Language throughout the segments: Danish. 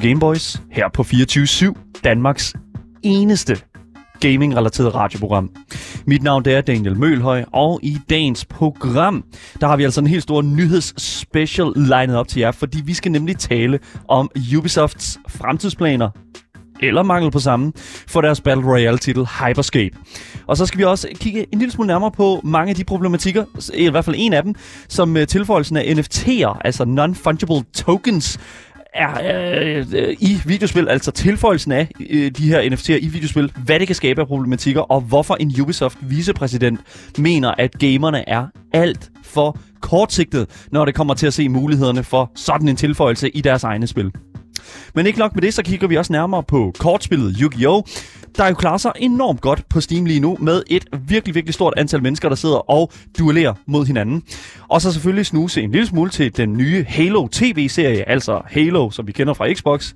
til Gameboys her på 24-7, Danmarks eneste gaming-relateret radioprogram. Mit navn det er Daniel Mølhøj, og i dagens program, der har vi altså en helt stor nyhedsspecial lined op til jer, fordi vi skal nemlig tale om Ubisofts fremtidsplaner, eller mangel på samme, for deres Battle Royale-titel Hyperscape. Og så skal vi også kigge en lille smule nærmere på mange af de problematikker, i hvert fald en af dem, som øh, tilføjelsen af NFT'er, altså Non-Fungible Tokens, er øh, øh, i videospil, altså tilføjelsen af øh, de her NFT'er i videospil, hvad det kan skabe af problematikker, og hvorfor en Ubisoft vicepræsident mener, at gamerne er alt for kortsigtet, når det kommer til at se mulighederne for sådan en tilføjelse i deres egne spil. Men ikke nok med det, så kigger vi også nærmere på kortspillet Yu-Gi-Oh! Der jo klarer sig enormt godt på Steam lige nu, med et virkelig, virkelig stort antal mennesker, der sidder og duellerer mod hinanden. Og så selvfølgelig snuse en lille smule til den nye Halo TV-serie, altså Halo, som vi kender fra Xbox,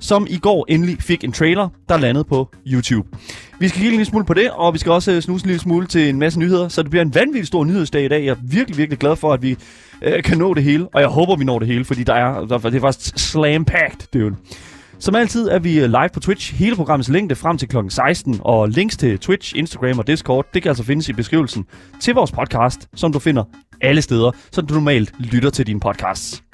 som i går endelig fik en trailer, der landede på YouTube. Vi skal kigge en lille smule på det, og vi skal også øh, snuse en lille smule til en masse nyheder, så det bliver en vanvittig stor nyhedsdag i dag. Jeg er virkelig, virkelig glad for, at vi øh, kan nå det hele, og jeg håber, vi når det hele, fordi der er, der, det er faktisk slam-packed, dude. Som altid er vi live på Twitch hele programmets længde frem til kl. 16, og links til Twitch, Instagram og Discord, det kan altså findes i beskrivelsen til vores podcast, som du finder alle steder, så du normalt lytter til dine podcasts.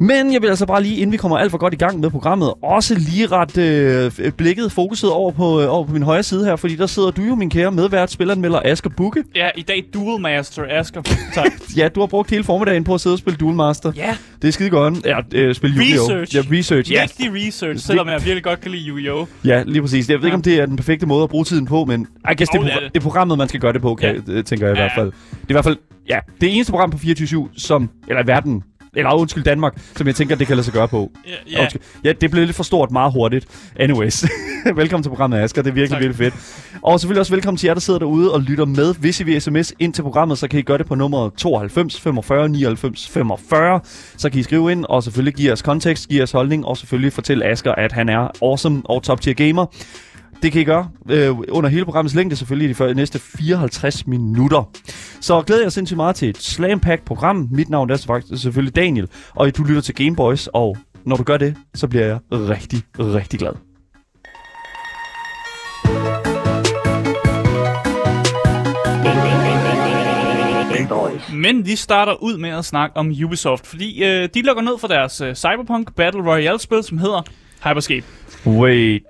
Men jeg vil altså bare lige, inden vi kommer alt for godt i gang med programmet, også lige ret øh, blikket fokuset over på, øh, over på min højre side her, fordi der sidder du jo, min kære medvært, spilleranmelder Asger Bukke. Ja, i dag Duel Master Asger. Tak. Ja, du har brugt hele formiddagen på at sidde og spille Duel Master. ja, Det er skide godt. Ja, øh, spille Yu-Gi-Oh! Research. Ja, research. Ja, rigtig research, selvom jeg virkelig godt kan lide Yu-Gi-Oh! ja, lige præcis. Jeg ved ikke, om det er den perfekte måde at bruge tiden på, men I guess, er, det er det. det er programmet, man skal gøre det på, kan, ja. tænker jeg i Ja. hvert fald. Det er i hvert fald, ja, det eneste program på 24 som, eller i verden, eller undskyld Danmark, som jeg tænker, det kan lade sig gøre på. Ja, ja. Undskyld. ja det blev lidt for stort meget hurtigt. Anyways, velkommen til programmet, Asger. Det er virkelig, Tak. virkelig fedt. Og selvfølgelig også velkommen til jer, der sidder derude og lytter med. Hvis I vil sms ind til programmet, så kan I gøre det på nummer 92 45 99 45. Så kan I skrive ind og selvfølgelig give os kontekst, give os holdning og selvfølgelig fortælle Asger, at han er awesome og top tier gamer. Det kan I gøre øh, under hele programmets længde, selvfølgelig de før- næste 54 minutter. Så glæder jeg sindssygt meget til et slam pack program. Mit navn er faktisk selvfølgelig Daniel, og du lytter til Gameboys, og når du gør det, så bliver jeg rigtig, rigtig glad. Men vi starter ud med at snakke om Ubisoft, fordi øh, de lukker ned for deres øh, Cyberpunk Battle Royale-spil, som hedder Hyperscape. Wait.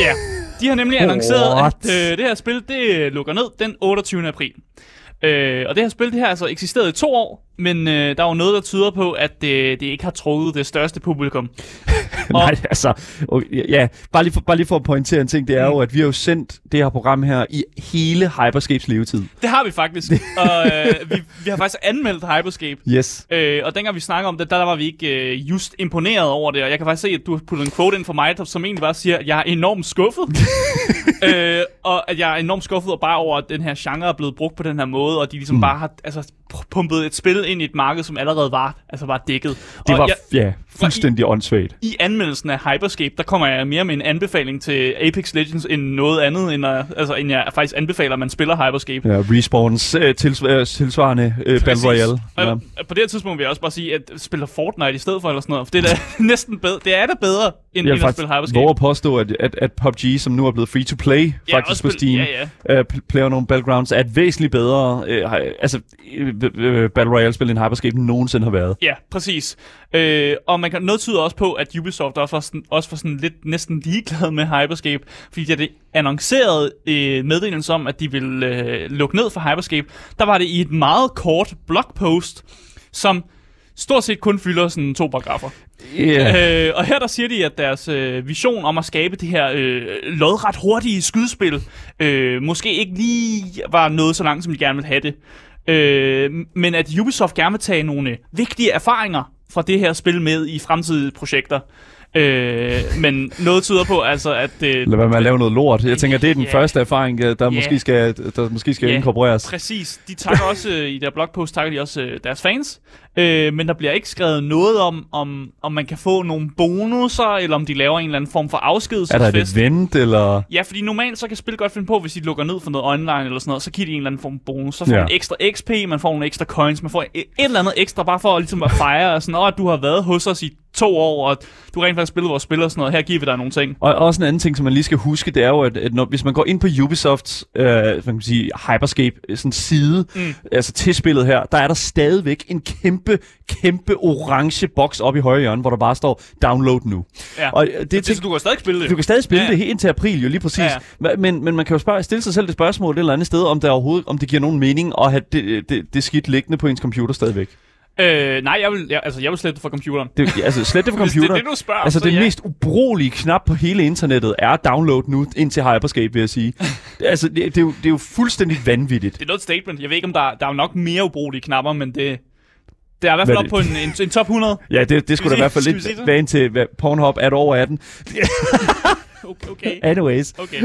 Ja, de har nemlig annonceret, What? at øh, det her spil, det øh, lukker ned den 28. april. Øh, og det her spil, det har altså eksisteret i to år, men øh, der er jo noget, der tyder på, at det, det ikke har trukket det største publikum. Nej, altså, okay, ja, bare lige, for, bare lige for at pointere en ting, det er jo, at vi har jo sendt det her program her i hele Hyperscapes levetid. Det har vi faktisk, og øh, vi, vi har faktisk anmeldt Hyperscape. Yes. Øh, og dengang vi snakker om det, der, der var vi ikke øh, just imponeret over det. Og jeg kan faktisk se, at du har puttet en quote ind for mig, der, som egentlig bare siger, at jeg er enormt skuffet. øh, og at jeg er enormt skuffet og bare over, at den her genre er blevet brugt på den her måde, og de ligesom mm. bare har altså, pumpet et spil ind i et marked, som allerede var, altså var dækket. Det og var, jeg, ja, fuldstændig åndssvagt. i anmeldelsen af Hyperscape, der kommer jeg mere med en anbefaling til Apex Legends end noget andet, end, at, altså, end jeg faktisk anbefaler, at man spiller Hyperscape. Ja, Respawns øh, tils, øh, tilsvarende øh, Battle. Royale. Og Ja. På det her tidspunkt vil jeg også bare sige, at spiller Fortnite i stedet for, eller sådan noget. For det er da næsten bedre. Det er da bedre, end, Jeg end at spille Hyperscape. at påstå, at, at, at PUBG, som nu er blevet free-to-play, Ja, faktisk på Steam, ja, uh, PlayerUnknown Battlegrounds, er et væsentligt bedre har- altså, Battle Royale-spil, end Hyperscape nogensinde har været. Ja, præcis. Øh, og man kan, noget tyder også på, at Ubisoft også var sådan, også var sådan lidt næsten ligeglad med Hyperscape, fordi da det annoncerede øh, meddelelse om, at de ville øh, lukke ned for Hyperscape, der var det i et meget kort blogpost, som stort set kun fylder sådan to paragrafer. Yeah. Øh, og her der siger de, at deres øh, vision om at skabe det her øh, lodret hurtige skydespil, øh, måske ikke lige var noget så langt, som de gerne ville have det. Øh, men at Ubisoft gerne vil tage nogle vigtige erfaringer fra det her spil med i fremtidige projekter. Øh, men noget tyder på, altså, at det... Lad være med at lave noget lort. Jeg tænker, det er den Ja. første erfaring, der Ja. måske skal, der måske skal Ja. inkorporeres. Præcis. De takker også, øh, i der blogpost takker de også øh, deres fans. Øh, men der bliver ikke skrevet noget om, om, om man kan få nogle bonusser, eller om de laver en eller anden form for Er der et event, eller... Ja, fordi normalt så kan spil godt finde på, hvis de lukker ned for noget online eller sådan noget, så giver de en eller anden form for bonus. Så får Ja. man ekstra XP, man får nogle ekstra coins, man får et, et eller andet ekstra, bare for at, ligesom at fejre, og sådan, åh, du har været hos os i to år, og du har rent faktisk spillet vores spil og sådan noget, her giver vi dig nogle ting. Og også en anden ting, som man lige skal huske, det er jo, at, at når, hvis man går ind på Ubisofts øh, hvad kan man sige, Hyperscape øh, sådan side, mm. altså til spillet her, der er der stadigvæk en kæmpe, kæmpe orange boks op i højre hjørne, hvor der bare står, download nu. Ja. Og øh, det, Det, så du kan stadig spille det. du kan stadig spille Ja. det helt indtil april, jo lige præcis. Ja, Ja. Men, men man kan jo spørge, stille sig selv det spørgsmål et eller andet sted, om det overhovedet om det giver nogen mening at have det, det, det skidt liggende på ens computer stadigvæk. Øh, nej, jeg vil, jeg, altså, jeg vil slette det fra computeren. Det, altså slet det fra Hvis det er computeren. det, du spørger, altså så den ja. mest ubrugelige knap på hele internettet er download nu ind til Hyperscape, vil jeg sige. Det- altså, det, det, er jo, det er jo fuldstændig vanvittigt. Det er noget statement. Jeg ved ikke, om der, der er nok mere ubrugelige knapper, men det, det er i hvert fald op på en, en, en top 100. Ja, det, det skulle da i hvert fald lidt det? være ind til hvad, Pornhub det over 18. Okay. okay. Anyways. Okay.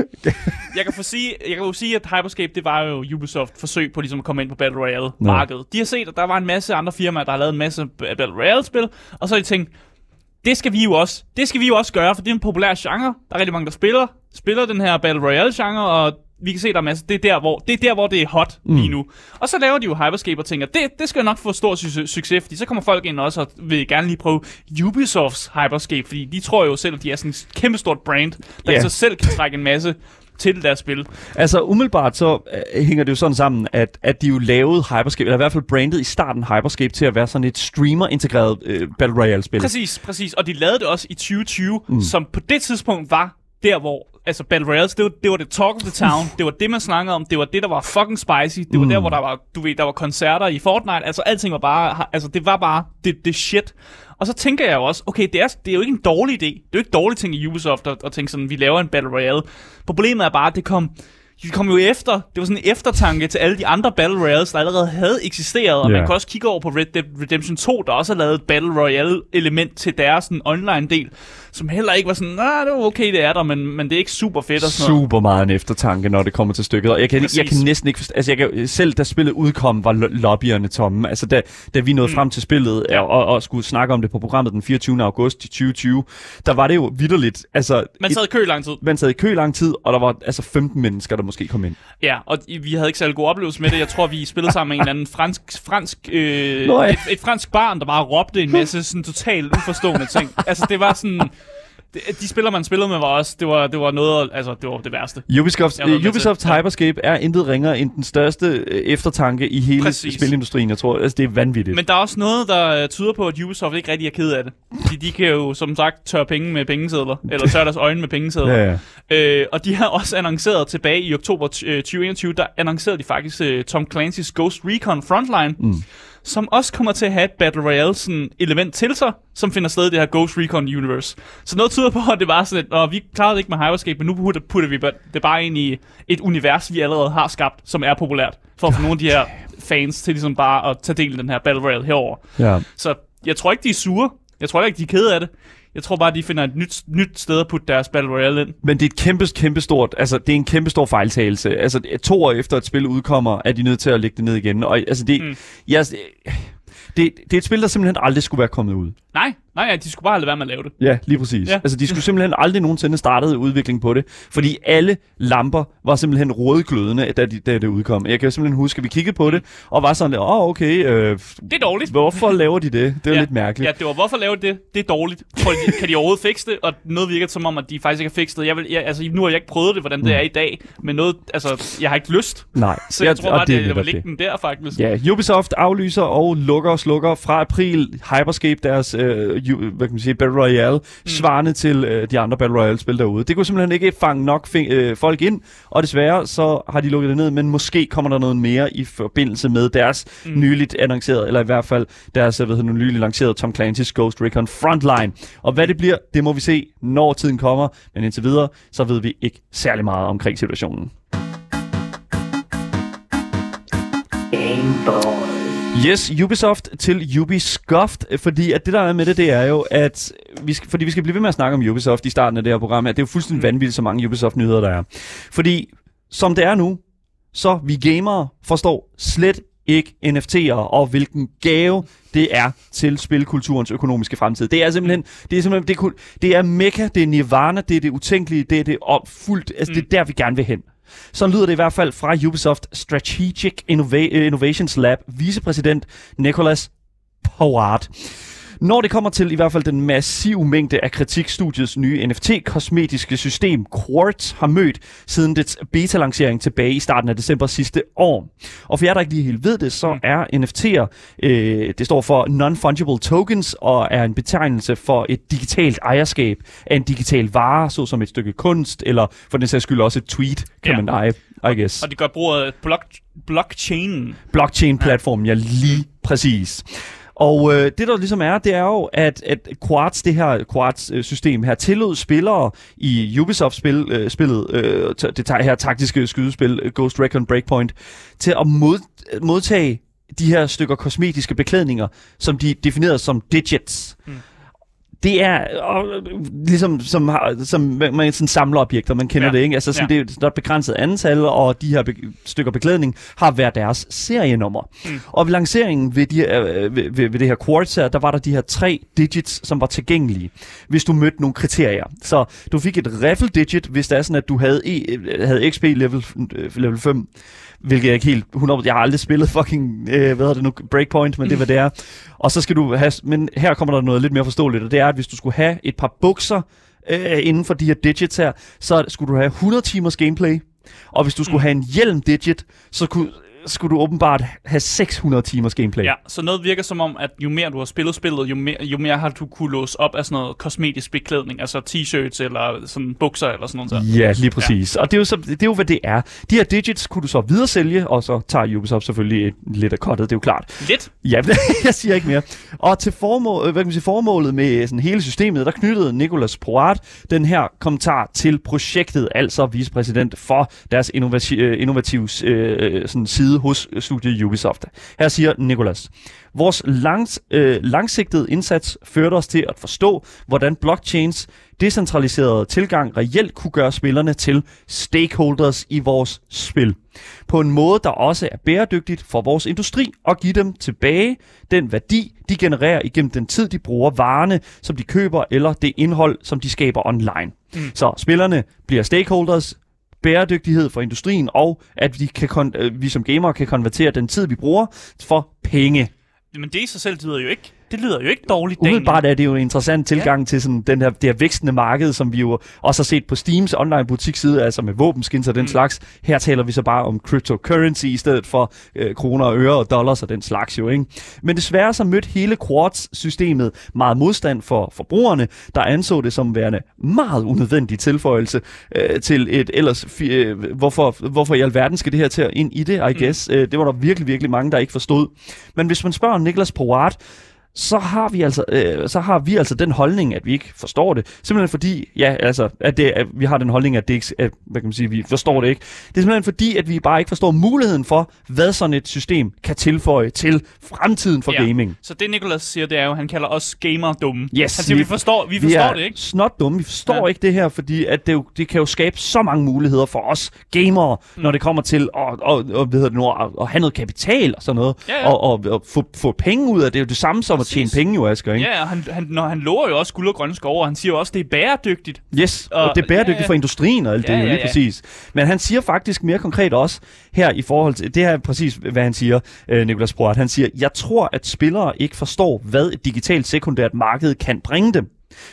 Jeg kan, få sige, jeg kan jo sige, at Hyperscape, det var jo Ubisoft forsøg på ligesom at komme ind på Battle Royale-markedet. De har set, at der var en masse andre firmaer, der har lavet en masse Battle Royale-spil, og så har de tænkt, det skal vi jo også. Det skal vi jo også gøre, for det er en populær genre. Der er rigtig mange, der spiller, spiller den her Battle Royale-genre, og vi kan se, der er masser. Det er der, hvor det er, der, hvor det er hot mm. lige nu. Og så laver de jo Hyperscape og tænker, det, det skal nok få stor su- succes, fordi så kommer folk ind også og vil gerne lige prøve Ubisofts Hyperscape, fordi de tror jo selv, at de er sådan et kæmpestort brand, der yeah. så selv kan trække en masse til deres spil. Altså umiddelbart så øh, hænger det jo sådan sammen, at, at de jo lavede Hyperscape, eller i hvert fald brandet i starten Hyperscape til at være sådan et streamer-integreret øh, Battle Royale-spil. Præcis, præcis. Og de lavede det også i 2020, mm. som på det tidspunkt var der, hvor altså Battle Royale, det var, det var det talk of the town, det var det, man snakkede om, det var det, der var fucking spicy, det var der, hvor der var, du ved, der var koncerter i Fortnite, altså alting var bare, altså det var bare, det, det shit. Og så tænker jeg jo også, okay, det er, det er jo ikke en dårlig idé, det er jo ikke dårlig ting i Ubisoft at, at tænke sådan, vi laver en Battle Royale. Problemet er bare, at det kom, de kom jo efter, det var sådan en eftertanke til alle de andre Battle Royales, der allerede havde eksisteret, og Ja. man kan også kigge over på Red Dead Redemption 2, der også har lavet et Battle Royale element til deres sådan, online del, som heller ikke var sådan, nej, det var okay, det er der, men, men det er ikke super fedt og sådan noget. Super meget en eftertanke, når det kommer til stykket. Og jeg kan, jeg Præcis. kan næsten ikke forstå... Altså, jeg kan, selv da spillet udkom, var lo- lobbyerne tomme. Altså, da, da vi nåede mm. frem til spillet Ja. og, og, skulle snakke om det på programmet den 24. august 2020, der var det jo vidderligt. Altså, Man sad i kø i lang tid. man sad i kø lang tid, og der var altså 15 mennesker, der måske kom ind. Ja, og i- vi havde ikke særlig god oplevelse med det. Jeg tror, vi spillede sammen med en eller anden fransk, fransk øh, et, et fransk barn, der bare råbte en masse sådan totalt uforstående ting. Altså, det var sådan... De spillere, man spillede med, var også... Det var, det var noget... Altså, det var det værste. Ubisoft, til- Ubisoft ja. Hyperscape er intet ringere end den største øh, eftertanke i hele Præcis. spilindustrien, jeg tror. Altså, det er vanvittigt. Men der er også noget, der øh, tyder på, at Ubisoft ikke rigtig er ked af det. Fordi de kan jo, som sagt, tørre penge med pengesedler. Eller tørre deres øjne med pengesedler. Ja, ja. Øh, og de har også annonceret tilbage i oktober t- øh, 2021, der annoncerede de faktisk øh, Tom Clancy's Ghost Recon Frontline, mm. Som også kommer til at have et Battle Royale sådan, element til sig, som finder sted i det her Ghost Recon Universe. Så noget tyder på, at det var sådan, at vi klarede det ikke med Hyperscape, men nu putter, putter vi det bare ind i et univers, vi allerede har skabt, som er populært, for at få nogle af de her fans til ligesom bare at tage del i den her Battle Royale herover. ja. Så jeg tror ikke, de er sure. Jeg tror ikke, de er kede af det. Jeg tror bare, de finder et nyt, nyt sted at putte deres Battle Royale ind. Men det er et kæmpe, kæmpe stort, altså det er en kæmpe stor fejltagelse. Altså to år efter et spil udkommer, er de nødt til at lægge det ned igen. Og altså det, mm. jeg, det, det er et spil, der simpelthen aldrig skulle være kommet ud. Nej, nej, ja, de skulle bare lade være med at lave det. Ja, lige præcis. Ja. Altså, de skulle simpelthen aldrig nogensinde startet udvikling på det, fordi alle lamper var simpelthen rødglødende, da, de, da det udkom. Jeg kan simpelthen huske, at vi kiggede på det, og var sådan lidt, åh, oh, okay, øh, Det er dårligt. hvorfor laver de det? Det er ja. lidt mærkeligt. Ja, det var, hvorfor lave det? Det er dårligt. Tror de, kan de overhovedet fikse det? Og noget virker som om, at de faktisk ikke har fikset det. Jeg vil, jeg, altså, nu har jeg ikke prøvet det, hvordan det er i dag, men noget, altså, jeg har ikke lyst. Nej. Så jeg, tror og bare, det, det, var netop ligge den der, faktisk. Ja, Ubisoft aflyser og lukker og slukker fra april Hyperscape deres øh, hvad kan man sige, Battle Royale, mm. svarende til øh, de andre Battle Royale-spil derude. Det kunne simpelthen ikke fange nok fing- øh, folk ind, og desværre så har de lukket det ned, men måske kommer der noget mere i forbindelse med deres mm. nyligt annoncerede, eller i hvert fald deres hvad hedder, det, nyligt lancerede Tom Clancy's Ghost Recon Frontline. Og hvad det bliver, det må vi se, når tiden kommer, men indtil videre, så ved vi ikke særlig meget omkring situationen. Game Boy. Yes, Ubisoft til Ubiscoft, fordi at det der er med det, det er jo, at vi skal, fordi vi skal blive ved med at snakke om Ubisoft i starten af det her program, at det er jo fuldstændig vanvittigt, så mange Ubisoft-nyheder der er. Fordi som det er nu, så vi gamere forstår slet ikke NFT'er, og hvilken gave det er til spilkulturens økonomiske fremtid. Det er simpelthen, det er simpelthen, det er, det er mekka, det er nirvana, det er det utænkelige, det er det opfuldt, altså mm. det er der, vi gerne vil hen. Så lyder det i hvert fald fra Ubisoft Strategic Innova- Innovations Lab, vicepræsident Nicholas Howard. Når det kommer til i hvert fald den massive mængde af kritikstudiets nye NFT-kosmetiske system, Quartz har mødt siden dets beta-lancering tilbage i starten af december sidste år. Og for jer, der ikke lige helt ved det, så er NFT'er, øh, det står for Non-Fungible Tokens, og er en betegnelse for et digitalt ejerskab af en digital vare, såsom et stykke kunst, eller for den sags skyld også et tweet, kan Ja. man eye, I guess. Og de gør brug af block- blockchain. blockchain-platformen, ja lige præcis. Og øh, det der ligesom er, det er jo, at, at Quartz, det her Quartz-system her, tillod spillere i Ubisoft-spillet, øh, spillet, øh, det her taktiske skydespil, øh, Ghost Recon Breakpoint, til at mod, modtage de her stykker kosmetiske beklædninger, som de definerede som digits. Mm. Det er og, ligesom som, har, som man, sådan samler objekter, man kender Ja. det, ikke? Altså sådan, Ja. det er et begrænset antal, og de her be- stykker beklædning har hver deres serienummer. Mm. Og ved lanceringen ved, de øh, ved, ved, ved det her Quartz her, der var der de her tre digits, som var tilgængelige, hvis du mødte nogle kriterier. Så du fik et riffle digit, hvis det er sådan, at du havde, e, øh, havde XP level, øh, level 5, hvilket jeg ikke helt 100%, jeg har aldrig spillet fucking, øh, hvad hedder det nu, Breakpoint, men det er, hvad det er. Og så skal du have, men her kommer der noget lidt mere forståeligt, og det er, at hvis du skulle have et par bukser øh, inden for de her digits her, så skulle du have 100 timers gameplay. Og hvis du skulle have en hjelm digit, så kunne, skulle du åbenbart have 600 timers gameplay. Ja, så noget virker som om, at jo mere du har spillet spillet, jo mere, jo mere har du kunne låse op af sådan noget kosmetisk beklædning, altså t-shirts eller sådan bukser eller sådan noget. Så. Ja, lige præcis. Ja. Og det er, jo så, det er jo, hvad det er. De her digits kunne du så videre sælge, og så tager Ubisoft selvfølgelig et, lidt af kottet, det er jo klart. Lidt. Ja, jeg siger ikke mere. Og til formål, hvad kan man sige, formålet med sådan hele systemet, der knyttede Nicolas Porat den her kommentar til projektet, altså vicepræsident for deres innovati- øh, innovative øh, sådan side hos studiet Ubisoft. Her siger Nicolas, vores langs, øh, langsigtede indsats førte os til at forstå, hvordan blockchains decentraliserede tilgang reelt kunne gøre spillerne til stakeholders i vores spil. På en måde, der også er bæredygtigt for vores industri og give dem tilbage den værdi, de genererer igennem den tid, de bruger varerne, som de køber, eller det indhold, som de skaber online. Mm. Så spillerne bliver stakeholders, bæredygtighed for industrien, og at vi, kan kon- øh, vi som gamere kan konvertere den tid, vi bruger, for penge. Men det i sig selv lyder jo ikke, det lyder jo ikke dårligt, Daniel. Umiddelbart er det jo en interessant tilgang ja. til sådan den her, det her vækstende marked, som vi jo også har set på Steams online butikside, altså med våbenskins og den mm. slags. Her taler vi så bare om cryptocurrency i stedet for øh, kroner og øre og dollars og den slags jo, ikke? Men desværre så mødte hele Quartz-systemet meget modstand for forbrugerne, der anså det som værende meget unødvendig tilføjelse øh, til et ellers... Fi- øh, hvorfor, hvorfor i alverden skal det her til ind i det, I guess? Mm. Øh, det var der virkelig, virkelig mange, der ikke forstod. Men hvis man spørger Niklas Porat, så har vi altså øh, så har vi altså den holdning at vi ikke forstår det simpelthen fordi ja altså at det at vi har den holdning at det ikke at, hvad kan man sige vi forstår det ikke det er simpelthen fordi at vi bare ikke forstår muligheden for hvad sådan et system kan tilføje til fremtiden for Ja. gaming Så det Nicholas siger, det er jo, at han kalder os gamer dumme. Yes, han siger, vi vi- forstår, vi vi forstår er det ikke. snot dumme. Vi forstår Ja. ikke det her, fordi at det, jo, det kan jo skabe så mange muligheder for os gamere, mm. når det kommer til at, at, at, hvad hedder det nu, at, at have noget kapital og sådan noget. Ja, ja. Og, og, og få, få penge ud af det. Det er jo det samme som. At tjene penge jo, Asger, ikke? Ja, og han, han, når han lover jo også guld og grønne skove, og han siger jo også, at det er bæredygtigt. Yes, og, Og- det er bæredygtigt ja, ja. for industrien og alt Ja, det, jo lige ja. præcis. Men han siger faktisk mere konkret også her i forhold til, det her er præcis, hvad han siger, øh, Nicolas Proat. Han siger, jeg tror, at spillere ikke forstår, hvad et digitalt sekundært marked kan bringe dem.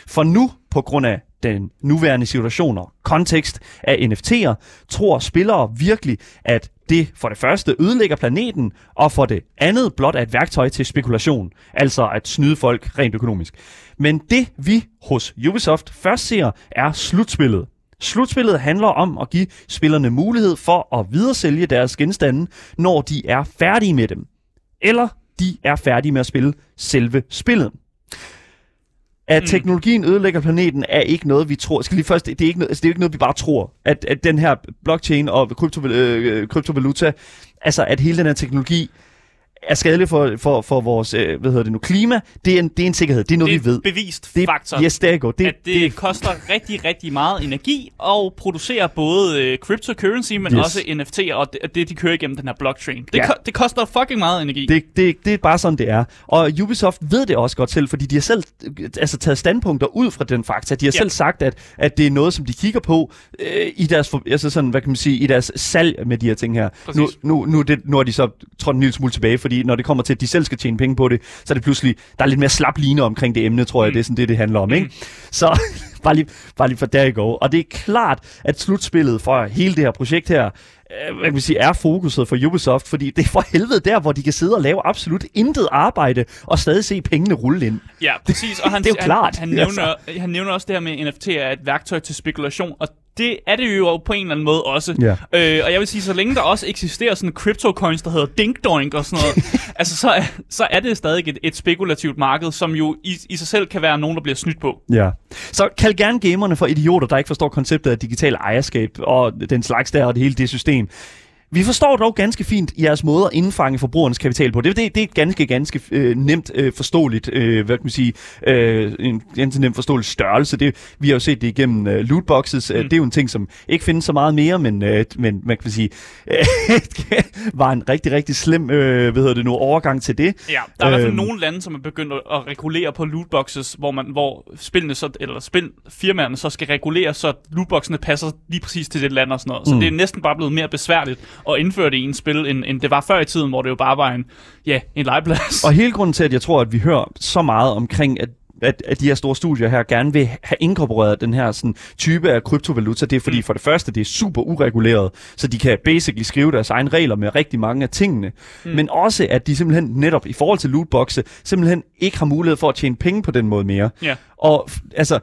For nu, på grund af den nuværende situation og kontekst af NFT'er, tror spillere virkelig, at det for det første ødelægger planeten, og for det andet blot er et værktøj til spekulation, altså at snyde folk rent økonomisk. Men det vi hos Ubisoft først ser, er slutspillet. Slutspillet handler om at give spillerne mulighed for at videresælge deres genstande, når de er færdige med dem. Eller de er færdige med at spille selve spillet. At Mm. teknologien ødelægger planeten er ikke noget, vi tror. Skal lige først, det er ikke noget, altså det er ikke noget, vi bare tror. At, at den her blockchain og kryptoval, øh, kryptovaluta, altså at hele den her teknologi er skadelig for, for, for vores øh, hvad hedder det nu, klima, det er, en, det er en sikkerhed. Det er noget, det vi ved. er bevist Det faktor. Yes, there you go. Det, at det, det koster rigtig, rigtig meget energi at producere både øh, cryptocurrency, men Yes. også NFT'er, og det, det, de kører igennem den her blockchain. Det, Ja. ko- det koster fucking meget energi. Det, det, det er bare sådan, det er. Og Ubisoft ved det også godt selv, fordi de har selv øh, altså, taget standpunkter ud fra den fakta. De har Ja. selv sagt, at, at det er noget, som de kigger på øh, i deres, for- altså sådan, hvad kan man sige, i deres salg med de her ting her. Præcis. Nu, nu, nu, er det, nu er de så trådt en lille smule tilbage, fordi når det kommer til, at de selv skal tjene penge på det, så er det pludselig, der er lidt mere slap line omkring det emne, tror jeg, Mm. det er sådan det, det handler om. Ikke? Så bare lige, bare lige for der i går. Og det er klart, at slutspillet for hele det her projekt her, øh, hvad kan man sige, er fokuset for Ubisoft, fordi det er for helvede der, hvor de kan sidde og lave absolut intet arbejde, og stadig se pengene rulle ind. Ja, præcis. Og han, Det er jo han, klart, Han, nævner, altså. han nævner også det her med, at NFT er et værktøj til spekulation, og det er det jo på en eller anden måde også. Ja. Øh, og jeg vil sige, så længe der også eksisterer sådan crypto-coins, der hedder Dinkdoink og sådan noget, altså så er, så er det stadig et, et spekulativt marked, som jo i, i sig selv kan være nogen, der bliver snydt på. Ja. Så kald gerne gamerne for idioter, der ikke forstår konceptet af digital ejerskab og den slags der og det hele det system. Vi forstår dog ganske fint jeres måde at indfange forbrugernes kapital på. Det, det, det er ganske, ganske øh, nemt øh, forståeligt, øh, hvad kan man sige, øh, en ganske nemt forståelig størrelse. Det, vi har jo set det igennem øh, lootboxes. Mm. Mm. Det er jo en ting, som ikke findes så meget mere, men, øh, men man kan sige, øh, var en rigtig, rigtig slem, øh, hvad hedder det nu, overgang til det. Ja, der er i hvert fald Øhm. nogle lande, som er begyndt at, at regulere på lootboxes, hvor man hvor spillene så eller spilfirmaerne så skal regulere, så lootboxene passer lige præcis til det land og sådan noget. Så Mm. det er næsten bare blevet mere besværligt at indføre det i en spil, end, end det var før i tiden, hvor det jo bare var en ja, en legeplads. Og hele grunden til, at jeg tror, at vi hører så meget omkring, at at, at de her store studier her gerne vil have inkorporeret den her sådan, type af kryptovaluta, det er fordi Mm. for det første, det er super ureguleret, så de kan basically skrive deres egne regler med rigtig mange af tingene, mm. men også at de simpelthen netop i forhold til lootboxe, simpelthen ikke har mulighed for at tjene penge på den måde mere. Ja. Og altså,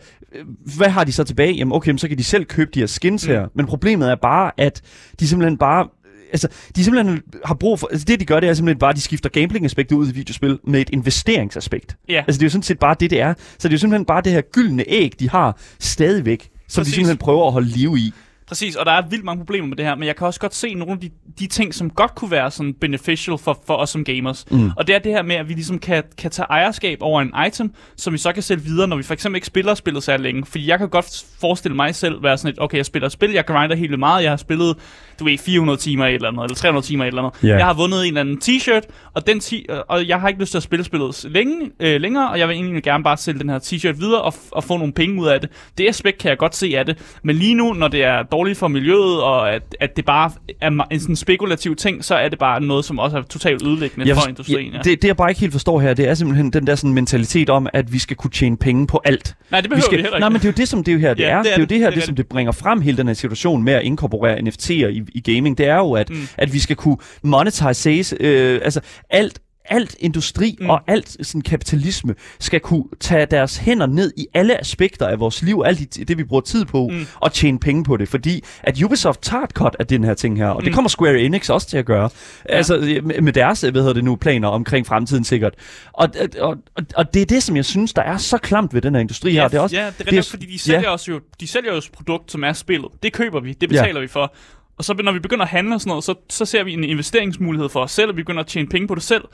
hvad har de så tilbage? Jamen okay, så kan de selv købe de her skins Mm. her, men problemet er bare, at de simpelthen bare altså, de simpelthen har brug for, altså det de gør, det er simpelthen bare, at de skifter gambling-aspektet ud i videospil med et investeringsaspekt. Ja. Altså det er jo sådan set bare det, det er. Så det er jo simpelthen bare det her gyldne æg, de har stadigvæk, som Præcis. de simpelthen prøver at holde liv i. Præcis, og der er vildt mange problemer med det her, men jeg kan også godt se nogle af de, de ting, som godt kunne være sådan beneficial for, for os som gamers. Mm. Og det er det her med, at vi ligesom kan, kan tage ejerskab over en item, som vi så kan sælge videre, når vi for eksempel ikke spiller spillet så længe. Fordi jeg kan godt forestille mig selv være sådan et, okay, jeg spiller spil, jeg grinder helt meget, jeg har spillet, du ved, 400 timer i et eller andet, eller 300 timer i et eller andet. Ja. Jeg har vundet en eller anden t-shirt, og, den ti- og jeg har ikke lyst til at spille spillet længe, øh, længere, og jeg vil egentlig gerne bare sælge den her t-shirt videre og, og få nogle penge ud af det. Det aspekt kan jeg godt se af det, men lige nu, når det er dårligt for miljøet, og at, at det bare er en sådan spekulativ ting, så er det bare noget, som også er totalt ødelæggende Jeg for industrien. Ja. det, det jeg bare ikke helt forstår her, det er simpelthen den der sådan mentalitet om, at vi skal kunne tjene penge på alt. Nej, det Vi behøver vi, skal, heller ikke. nej, men det er jo det, som det er jo her det Ja, er. det Det er er, jo det. det her, Det det, er som det bringer frem hele den her situation med at inkorporere NFT'er i, i gaming. Det er jo, at, Mm. at vi skal kunne monetize, øh, altså alt alt industri Mm. og alt sådan kapitalisme skal kunne tage deres hænder ned i alle aspekter af vores liv, alt det, vi bruger tid på, Mm. og tjene penge på det. Fordi at Ubisoft tager et cut af den her ting her, og mm. Det kommer Square Enix også til at gøre. Ja. Ja. Altså med med deres, hvad hedder det nu, planer omkring fremtiden sikkert. Og, og, og, og det er det, som jeg synes, der er så klamt ved den her industri her. Ja, Det er også, ja, det er rigtigt, fordi de sælger, ja. os jo, de sælger jo et produkt, som er spillet. Det køber vi, det betaler vi for. Og så når vi begynder at handle og sådan noget, så, så ser vi en investeringsmulighed for os selv, og vi begynder at tjene penge på det selv.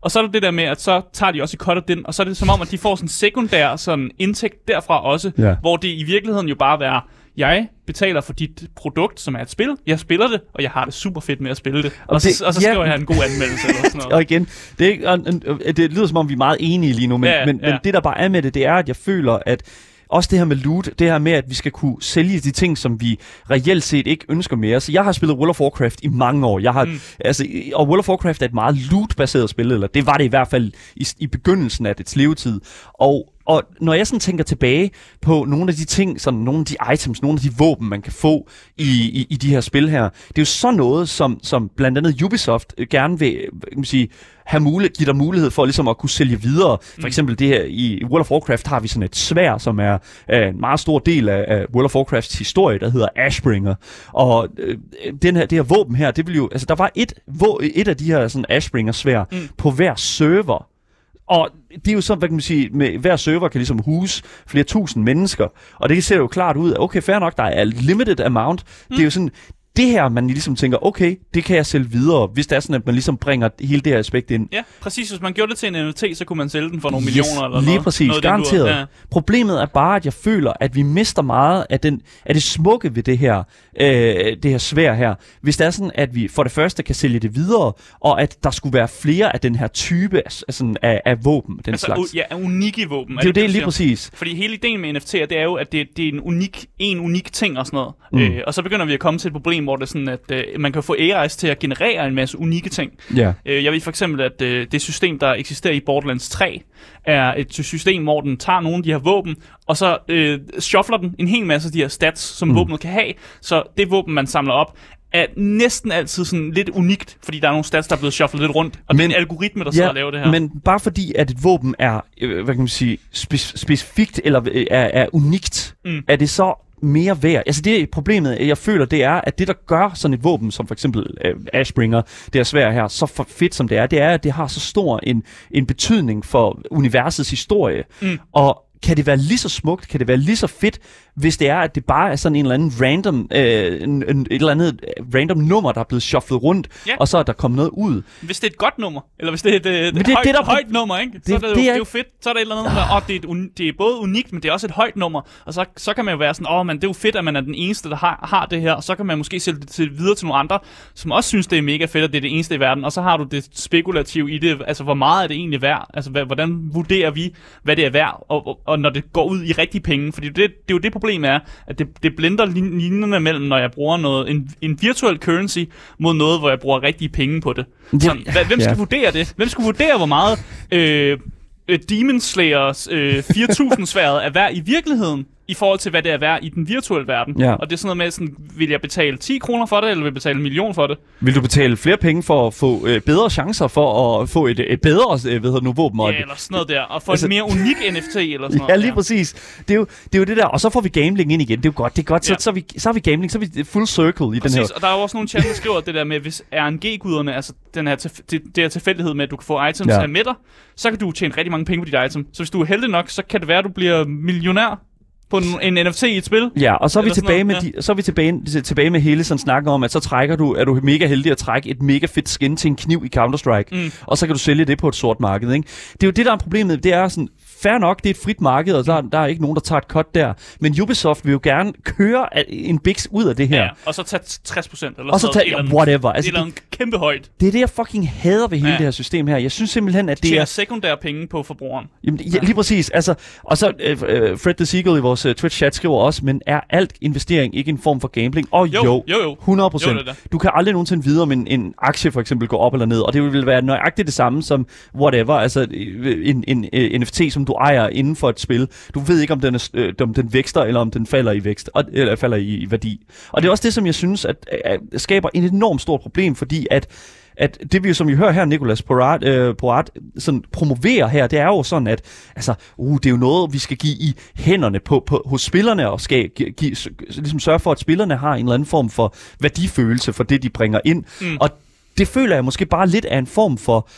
Og så er der det der med, at så tager de også i cut den, og så er det som om, at de får sådan en sekundær sådan indtægt derfra også, Ja. hvor det i virkeligheden jo bare være, jeg betaler for dit produkt, som er et spil, jeg spiller det, og jeg har det super fedt med at spille det. Og, Og så, det- og så ja. skriver jeg en god anmeldelse eller sådan Og noget. igen, det, er, og, og, det lyder som om, vi er meget enige lige nu, men, Ja, men, ja. men det der bare er med det, det er, at jeg føler, at også det her med loot, det her med, at vi skal kunne sælge de ting, som vi reelt set ikke ønsker mere. Så jeg har spillet World of Warcraft i mange år. Jeg har, Mm. altså, og World of Warcraft er et meget loot-baseret spil, eller det var det i hvert fald i, i begyndelsen af dets levetid. Og og når jeg sådan tænker tilbage på nogle af de ting, sådan nogle af de items, nogle af de våben, man kan få i, i, i de her spil her, det er jo sådan noget, som, som blandt andet Ubisoft øh, gerne vil hvad kan man sige, have mulighed, give dig mulighed for ligesom at kunne sælge videre. For Mm. eksempel det her i World of Warcraft har vi sådan et svær, som er øh, en meget stor del af, af World of Warcrafts historie, der hedder Ashbringer. Og øh, den her, det her våben her, det vil jo, altså der var et, et af de her sådan Ashbringer svær mm. på hver server. Og det er jo så, hvad kan man sige, med hver server kan ligesom huse flere tusind mennesker. Og det ser jo klart ud, at okay, fair nok, der er limited amount. Mm. Det er jo sådan, det her, man ligesom tænker, okay, det kan jeg sælge videre, hvis det er sådan, at man ligesom bringer hele det her aspekt ind. Ja, præcis. Hvis man gjorde det til en NFT, så kunne man sælge den for nogle millioner eller lige noget. præcis, noget garanteret. Ja. Problemet er bare, at jeg føler, at vi mister meget af, den, af det smukke ved det her, øh, det her svær her. Hvis det er sådan, at vi for det første kan sælge det videre, og at der skulle være flere af den her type af, sådan, af, af våben, den Altså, slags. u- ja, unikke våben. det er jo du det lige præcis. Fordi hele ideen med NFT'er, det er jo, at det, det er en unik, en unik ting og sådan noget. Mm. Øh, og så begynder vi at komme til et problem, hvor det er sådan, at øh, man kan få AI's til at generere en masse unikke ting. Ja. Øh, jeg ved for eksempel, at øh, det system, der eksisterer i Borderlands 3, er et system, hvor den tager nogle af de her våben, og så øh, shuffler den en hel masse af de her stats, som mm. våbnet kan have. Så det våben, man samler op, er næsten altid sådan lidt unikt, fordi der er nogle stats, der er blevet shufflet lidt rundt. Og men, det er en algoritme, der sidder og laver det her. Men bare fordi, at et våben er, øh, hvad kan man sige, spe- specifikt eller øh, er, er unikt. Mm. er det så mere værd. Altså det problemet, jeg føler, det er, at det, der gør sådan et våben, som for eksempel øh, Ashbringer, det er svært her, så for fedt som det er, det er, at det har så stor en, en betydning for universets historie. Mm. Og kan det være lige så smukt, kan det være lige så fedt, hvis det er, at det bare er sådan en eller anden random, øh, en, en, et eller andet random nummer, der er blevet shufflet rundt, Ja. og så er der kommet noget ud. Hvis det er et godt nummer, eller hvis det er et, et, det er højt, det, der er højt nummer, ikke? så det- er det, jo, det det, er- er jo fedt. Så er der et eller andet, der, åh, det, er et det er både unikt, men det er også et højt nummer. Og så, så kan man jo være sådan, åh, men det er jo fedt, at man er den eneste, der har, har det her. Og så kan man måske sælge det til, videre til nogle andre, som også synes, det er mega fedt, at det er det eneste i verden. Og så har du det spekulative i det, altså hvor meget er det egentlig værd? Altså hvordan vurderer vi, hvad det er værd? Og, og, og når det går ud i rigtige penge. Fordi det, det er jo det problem er, at det, det blender lin- linjerne mellem, når jeg bruger noget, en, en virtual currency, mod noget, hvor jeg bruger rigtige penge på det. Sådan, hva- hvem skal ja. vurdere det? Hvem skal vurdere, hvor meget øh, øh, Demon Slayers øh, 4000-sværet er værd i virkeligheden, i forhold til, hvad det er værd i den virtuelle verden? Ja. Og det er sådan noget med, sådan, vil jeg betale 10 kroner for det, eller vil jeg betale en million for det? Vil du betale flere penge for at få øh, bedre chancer for at få et, et bedre øh, hvad hedder nu, våben? Ja, eller sådan noget der. Og få Altså- en mere unik NFT, eller sådan noget. Ja, lige præcis. Det er, jo, det er jo det der. Og så får vi gambling ind igen. Det er jo godt. Det er godt. Så, Ja. så, er vi, så er vi gambling. Så er vi full circle i den Præcis, her. og der er jo også nogle chat, der skriver det der med, hvis RNG-guderne, altså den her tilf- det, det her tilfældighed med, at du kan få items Ja. ja. af med dig, så kan du tjene rigtig mange penge på dit item. Så hvis du er heldig nok, så kan det være, at du bliver millionær på en, en NFT i et spil. Ja, og så er vi tilbage med, noget, de, så er vi tilbage, til- tilbage med hele sådan snakken om, at så trækker du, er du mega heldig at trække et mega fedt skin til en kniv i Counter-Strike, Mm. og så kan du sælge det på et sort marked, ikke? Det er jo det, der er problemet. Det er sådan, fair nok, det er et frit marked, og der, der er ikke nogen, der tager et cut der. Men Ubisoft vil jo gerne køre en bix ud af det her. Ja, og så tage 60% eller Og så tage, ja, whatever. Altså, det, en kæmpe højt. det er det, jeg fucking hader ved hele Ja. det her system her. Jeg synes simpelthen, at det Tjener er... sekundære penge på forbrugeren. Jamen, ja, lige præcis. Altså, og så øh, øh, Fred the Seagull i vores uh, Twitch-chat skriver også, men er alt investering ikke en form for gambling? Og Jo, jo, jo, jo. 100 Jo, procent. Du kan aldrig nogensinde vide, om en, en aktie for eksempel går op eller ned, og det vil være nøjagtigt det samme som whatever, altså øh, en, en, en NFT, som du ejer inden for et spil. Du ved ikke, om den, er, øh, om den vækster, eller om den falder i vækst, og, eller falder i, i værdi. Og det er også det, som jeg synes, at, at skaber en enormt stort problem, fordi at at det vi som vi hører her, Nicolas Porat, øh, Porat sådan promoverer her, det er jo sådan, at altså, uh, det er jo noget, vi skal give i hænderne på, på, hos spillerne, og skal give, give, ligesom sørge for, at spillerne har en eller anden form for værdifølelse for det, de bringer ind. Mm. Og det føler jeg måske bare lidt af en form for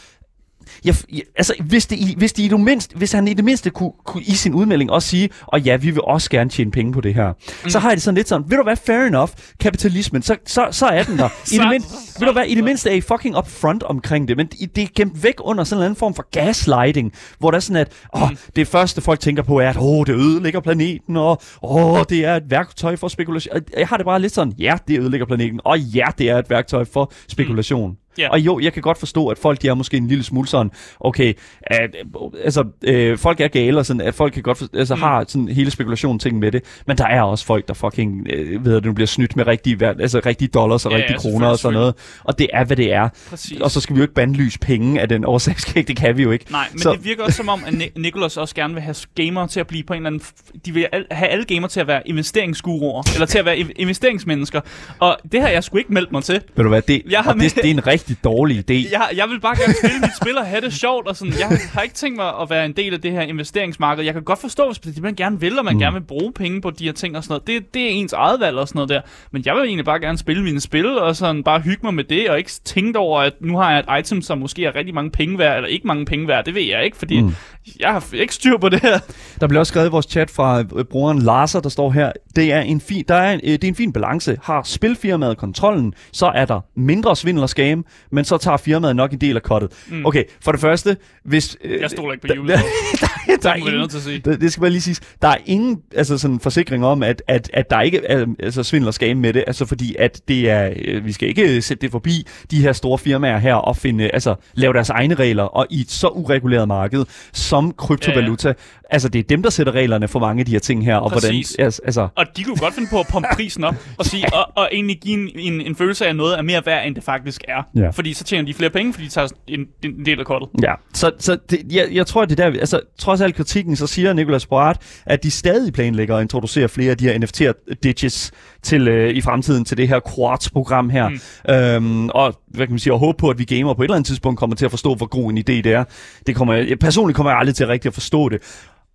jeg, jeg, altså, hvis, det, i- hvis, de i det mindste, hvis han i det mindste kunne, kunne i sin udmelding også sige, og ja, vi vil også gerne tjene penge på det her, mm. så har jeg det sådan lidt sådan, ved du hvad, fair enough, kapitalismen, så, så, så er den der. I det, mindste, ved du hvad, i det mindste er I fucking upfront omkring det, men det er gemt væk under sådan en anden form for gaslighting, hvor der er sådan, at åh, det første folk tænker på er, at åh, det ødelægger planeten, og åh, det er et værktøj for spekulation. Jeg har det bare lidt sådan, ja, det ødelægger planeten, og ja, det er et værktøj for spekulation. Ja. Og jo, jeg kan godt forstå, at folk de er måske en lille smule sådan, okay, at, altså, øh, folk er gale, og sådan, at folk kan godt for, altså, mm. har sådan hele spekulation ting med det, men der er også folk, der fucking, øh, ved at du bliver snydt med rigtige, altså, rigtige dollars og Ja, ja, ja, rigtige kroner og sådan noget, og det er, hvad det er. Præcis. Og så skal vi jo ikke bandlyse penge af den årsagsskæg, det kan vi jo ikke. Nej, men så, det virker også som om, at Ni- Nicholas også gerne vil have gamere til at blive på en eller anden... f- De vil al- have alle gamere til at være investeringsguruer, eller til at være investeringsmennesker. Og det har jeg sgu ikke meldt mig til. Ved du hvad, det, Jeg har det, med- det er en rigtig dårlig idé. Jeg, jeg vil bare gerne spille mit spil og have det sjovt, og sådan. Jeg har ikke tænkt mig at være en del af det her investeringsmarked. Jeg kan godt forstå, hvis man gerne vil, og man mm. gerne vil bruge penge på de her ting og sådan noget. Det, det er ens eget valg og sådan noget der. Men jeg vil egentlig bare gerne spille mine spil, og sådan bare hygge mig med det, og ikke tænke over, at nu har jeg et item, som måske er rigtig mange penge værd, eller ikke mange penge værd. Det ved jeg ikke, fordi mm. Jeg har ikke styr på det her. Der bliver også skrevet i vores chat fra øh, brugeren Larser, der står her, det er en fin, der er en, øh, det er en fin balance. Har spilfirmaet kontrollen, så er der mindre svindel og scam, men så tager firmaet nok en del af kottet. Mm. Okay, for det første, hvis... Øh, Jeg stoler ikke på der- Ubisoft. der, der, der er ingen, til at sige. det, det skal man lige sige. Der er ingen altså sådan forsikring om, at, at, at der ikke er altså, svindel og skam med det. Altså fordi, at det er, øh, vi skal ikke sætte det forbi de her store firmaer her og finde, altså, lave deres egne regler og i et så ureguleret marked som kryptovaluta. Ja, ja. Altså det er dem, der sætter reglerne for mange af de her ting her. Og Præcis. hvordan, altså, Og de kunne godt finde på at pumpe prisen op og, sige, og, og egentlig give en, en, en følelse af, at noget er mere værd, end det faktisk er. Ja. Fordi så tjener de flere penge, fordi de tager en, en del af kortet. Ja, så, så det, jeg, jeg tror, at det der, altså trods alt kritikken, så siger Nicolas Boart, at de stadig planlægger at introducere flere af de her NFT-digits til, øh, i fremtiden til det her Quartz-program her. Mm. Øhm, og hvad kan man sige, og håbe på, at vi gamer på et eller andet tidspunkt kommer til at forstå, hvor god en idé det er. Det kommer, jeg, personligt kommer jeg aldrig til rigtig at forstå det.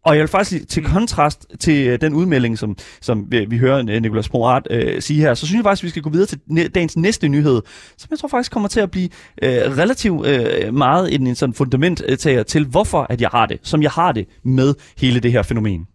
Og jeg vil faktisk til kontrast til øh, den udmelding, som, som vi, vi hører øh, Nicolas Porat øh, sige her, så synes jeg faktisk, at vi skal gå videre til dagens næste nyhed, som jeg tror faktisk kommer til at blive øh, relativt øh, meget en, en sådan fundamenttager til, hvorfor at jeg har det, som jeg har det med hele det her fænomen.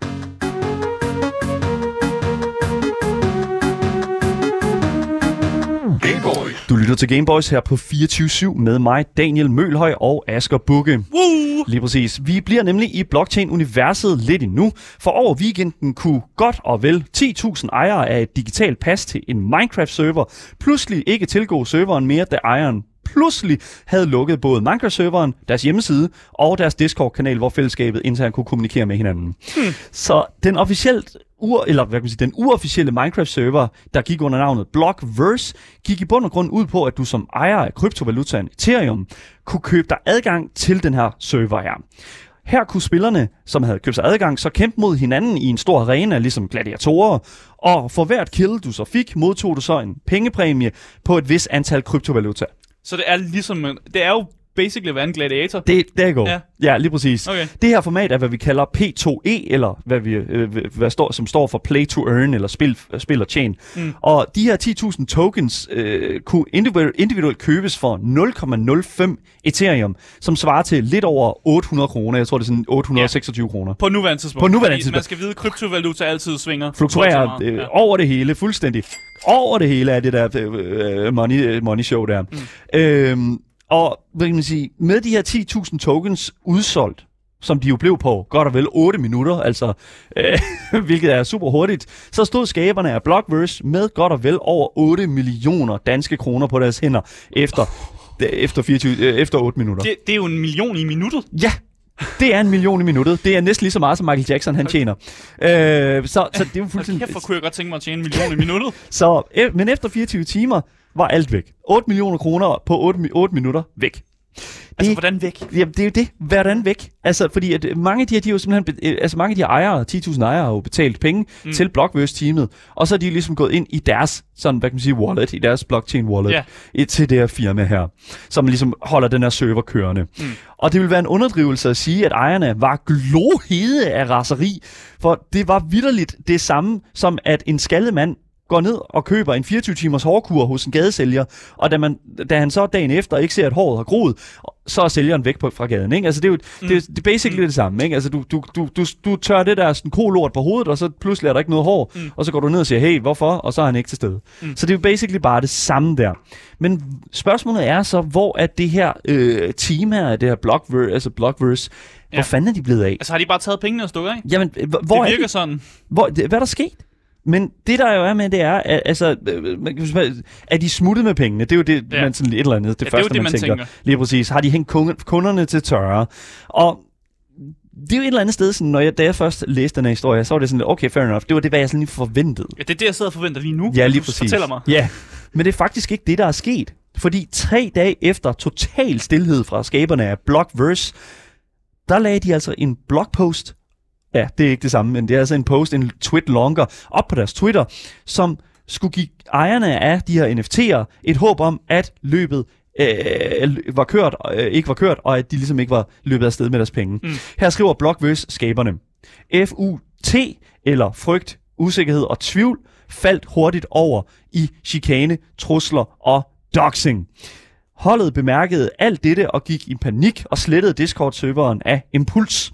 Du lytter til Gameboys her på 24-7 med mig, Daniel Mølhøj og Asger Bukke. Woo! Lige præcis. Vi bliver nemlig i blockchain-universet lidt endnu, for over weekenden kunne godt og vel 10.000 ejere af et digitalt pas til en Minecraft-server pludselig ikke tilgå serveren mere, da ejeren pludselig havde lukket både Minecraft-serveren, deres hjemmeside og deres Discord-kanal, hvor fællesskabet internt kunne kommunikere med hinanden. Hmm. Så den officielt ur, eller hvad kan man sige, den uofficielle Minecraft-server, der gik under navnet Blockverse, gik i bund og grund ud på, at du som ejer af kryptovalutaen Ethereum kunne købe dig adgang til den her server her. Her kunne spillerne, som havde købt sig adgang, så kæmpe mod hinanden i en stor arena, ligesom gladiatorer. Og for hvert kill, du så fik, modtog du så en pengepræmie på et vis antal kryptovaluta. Så det er ligesom, øh, det er jo basically være en gladiator. Det, der går. Ja. Ja. lige præcis. Okay. Det her format er, hvad vi kalder P2E, eller hvad vi, øh, hvad står, som står for Play to Earn, eller spil, spil og tjen. Mm. Og de her 10.000 tokens øh, kunne individuelt, købes for 0,05 Ethereum, som svarer til lidt over 800 kroner. Jeg tror, det er sådan 826 ja. kroner. På nuværende tidspunkt. På nuværende tidspunkt. Man skal vide, at kryptovaluta altid svinger. fluktuerer øh. Ja. over det hele, fuldstændig. Over det hele er det der øh, money, money show der. Mm. Øhm, og hvad kan man sige, med de her 10.000 tokens udsolgt, som de jo blev på godt og vel 8 minutter, altså, øh, hvilket er super hurtigt, så stod skaberne af Blockverse med godt og vel over 8 millioner danske kroner på deres hænder efter, efter, 24, øh, efter 8 minutter. Det, det er jo en million i minuttet. Ja, det er en million i minuttet. Det er næsten lige så meget, som Michael Jackson han tjener. Øh, så, så det er jo fuldstændig... kæft, hvor kunne jeg godt tænke mig at tjene en million i minuttet. Så, e- men efter 24 timer var alt væk. 8 millioner kroner på 8, mi- 8 minutter væk. Altså, Det- hvordan væk? Jamen, det er jo det. Hvordan væk? Altså, fordi at mange af de her, de er jo simpelthen, øh, altså mange af de her ejere, 10.000 ejere, har jo betalt penge mm. til Blockverse-teamet, og så er de ligesom gået ind i deres, sådan, hvad kan man sige, wallet, i deres blockchain-wallet, i- til det her firma her, som ligesom holder den her server kørende. Mm. Og det vil være en underdrivelse at sige, at ejerne var glohede af raseri, for det var vidderligt det samme, som at en skaldet mand går ned og køber en 24-timers hårkur hos en gadesælger, og da, man, da han så dagen efter ikke ser, at håret har groet, så er sælgeren væk på, fra gaden. Ikke? Altså, det er jo mm. det, er- det er basically mm. det samme. Ikke? Altså, du, du, du, du, du tør det der sådan kolort på hovedet, og så pludselig er der ikke noget hår, mm. og så går du ned og siger, hey, hvorfor? Og så er han ikke til stede. Mm. Så det er jo basically bare det samme der. Men spørgsmålet er så, hvor er det her øh, team her, det her Blockverse, altså Blockverse, ja. Hvor fanden er de blevet af? Altså, har de bare taget pengene og stukket af? Jamen, hvor, det er virker de? sådan. Hvor, hvad er der sket? Men det der jo er med, det er, at, altså, øh, er de smuttet med pengene? Det er jo det, ja. Man sådan et eller andet, det Ja, det første, det, man, man tænker. tænker. Lige præcis. Har de hængt kun- kunderne til tørre? Og det er jo et eller andet sted, sådan, når jeg, da jeg først læste den her historie, så var det sådan, okay, fair enough. Det var det, hvad jeg sådan lige forventede. Ja, det er det, jeg sidder og forventer lige nu. Ja, lige præcis. Fortæller mig. Ja, men det er faktisk ikke det, der er sket. Fordi tre dage efter total stillhed fra skaberne af Blockverse, der lagde de altså en blogpost, ja, det er ikke det samme, men det er altså en post, en tweet longer, op på deres Twitter, som skulle give ejerne af de her NFT'er et håb om, at løbet øh, var kørt, øh, ikke var kørt, og at de ligesom ikke var løbet af sted med deres penge. Mm. Her skriver Blockverse-skaberne, FUT, eller frygt, usikkerhed og tvivl, faldt hurtigt over i chikane, trusler og doxing. Holdet bemærkede alt dette og gik i panik og slettede Discord-serveren af Impuls.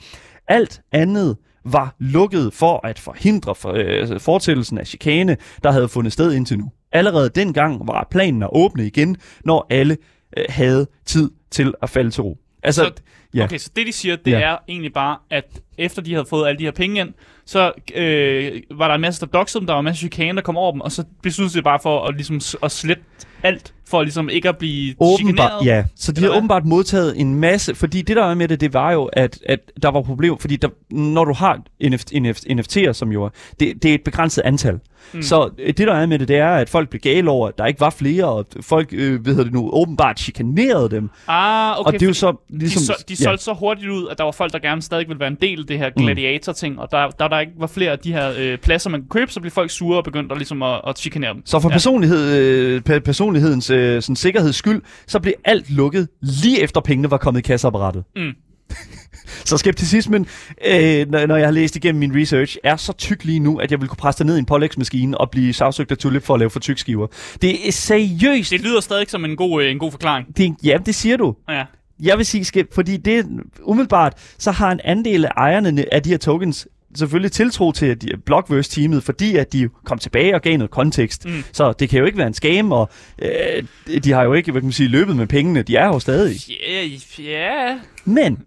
Alt andet var lukket for at forhindre for, øh, fortællelsen af chikane, der havde fundet sted indtil nu. Allerede dengang var planen at åbne igen, når alle øh, havde tid til at falde til ro. Altså, Så- ja. Okay, så det de siger, det Ja. er egentlig bare, at efter de havde fået alle de her penge ind, så øh, var der en masse, der doxede dem, der var en masse chikane, der kom over dem, og så besluttede de bare for at, ligesom, at slette alt, for ligesom ikke at blive chikaneret. ja. Så de har hvad? åbenbart modtaget en masse, fordi det der er med det, det var jo, at, at der var problemer, fordi der, når du har NFT, NFT, NFT'er, som jo er, det, det er et begrænset antal. Mm. Så øh, det der er med det, det er, at folk blev gale over, at der ikke var flere, og folk, øh, ved det nu, åbenbart chikanerede dem. Ah, okay. og det er jo så ligesom... de, så, de solgte så hurtigt ud, at der var folk, der gerne stadig ville være en del af det her Mm. gladiator-ting, og der, der, der ikke var flere af de her øh, pladser, man kunne købe, så blev folk sure og begyndte at, ligesom at, at chikanere dem. Så for Ja. personlighed, øh, pe- personlighedens øh, sådan, sikkerheds skyld, så blev alt lukket lige efter pengene var kommet i kasseapparatet. Mm. så skepticismen, øh, når, når jeg har læst igennem min research, er så tyk lige nu, at jeg vil kunne presse det ned i en pålægsmaskine og blive sagsøgt af Tulip for at lave for tyk skiver. Det er seriøst. Det lyder stadig som en god, øh, en god forklaring. Det, ja, det siger du. Ja. Jeg vil sige, fordi det umiddelbart, så har en andel af ejerne af de her tokens selvfølgelig tiltro til at de- Blockverse-teamet, fordi at de kom tilbage og gav noget kontekst. Mm. Så det kan jo ikke være en scam, og øh, de har jo ikke hvad kan man sige, løbet med pengene. De er jo stadig. Ja, ja. Men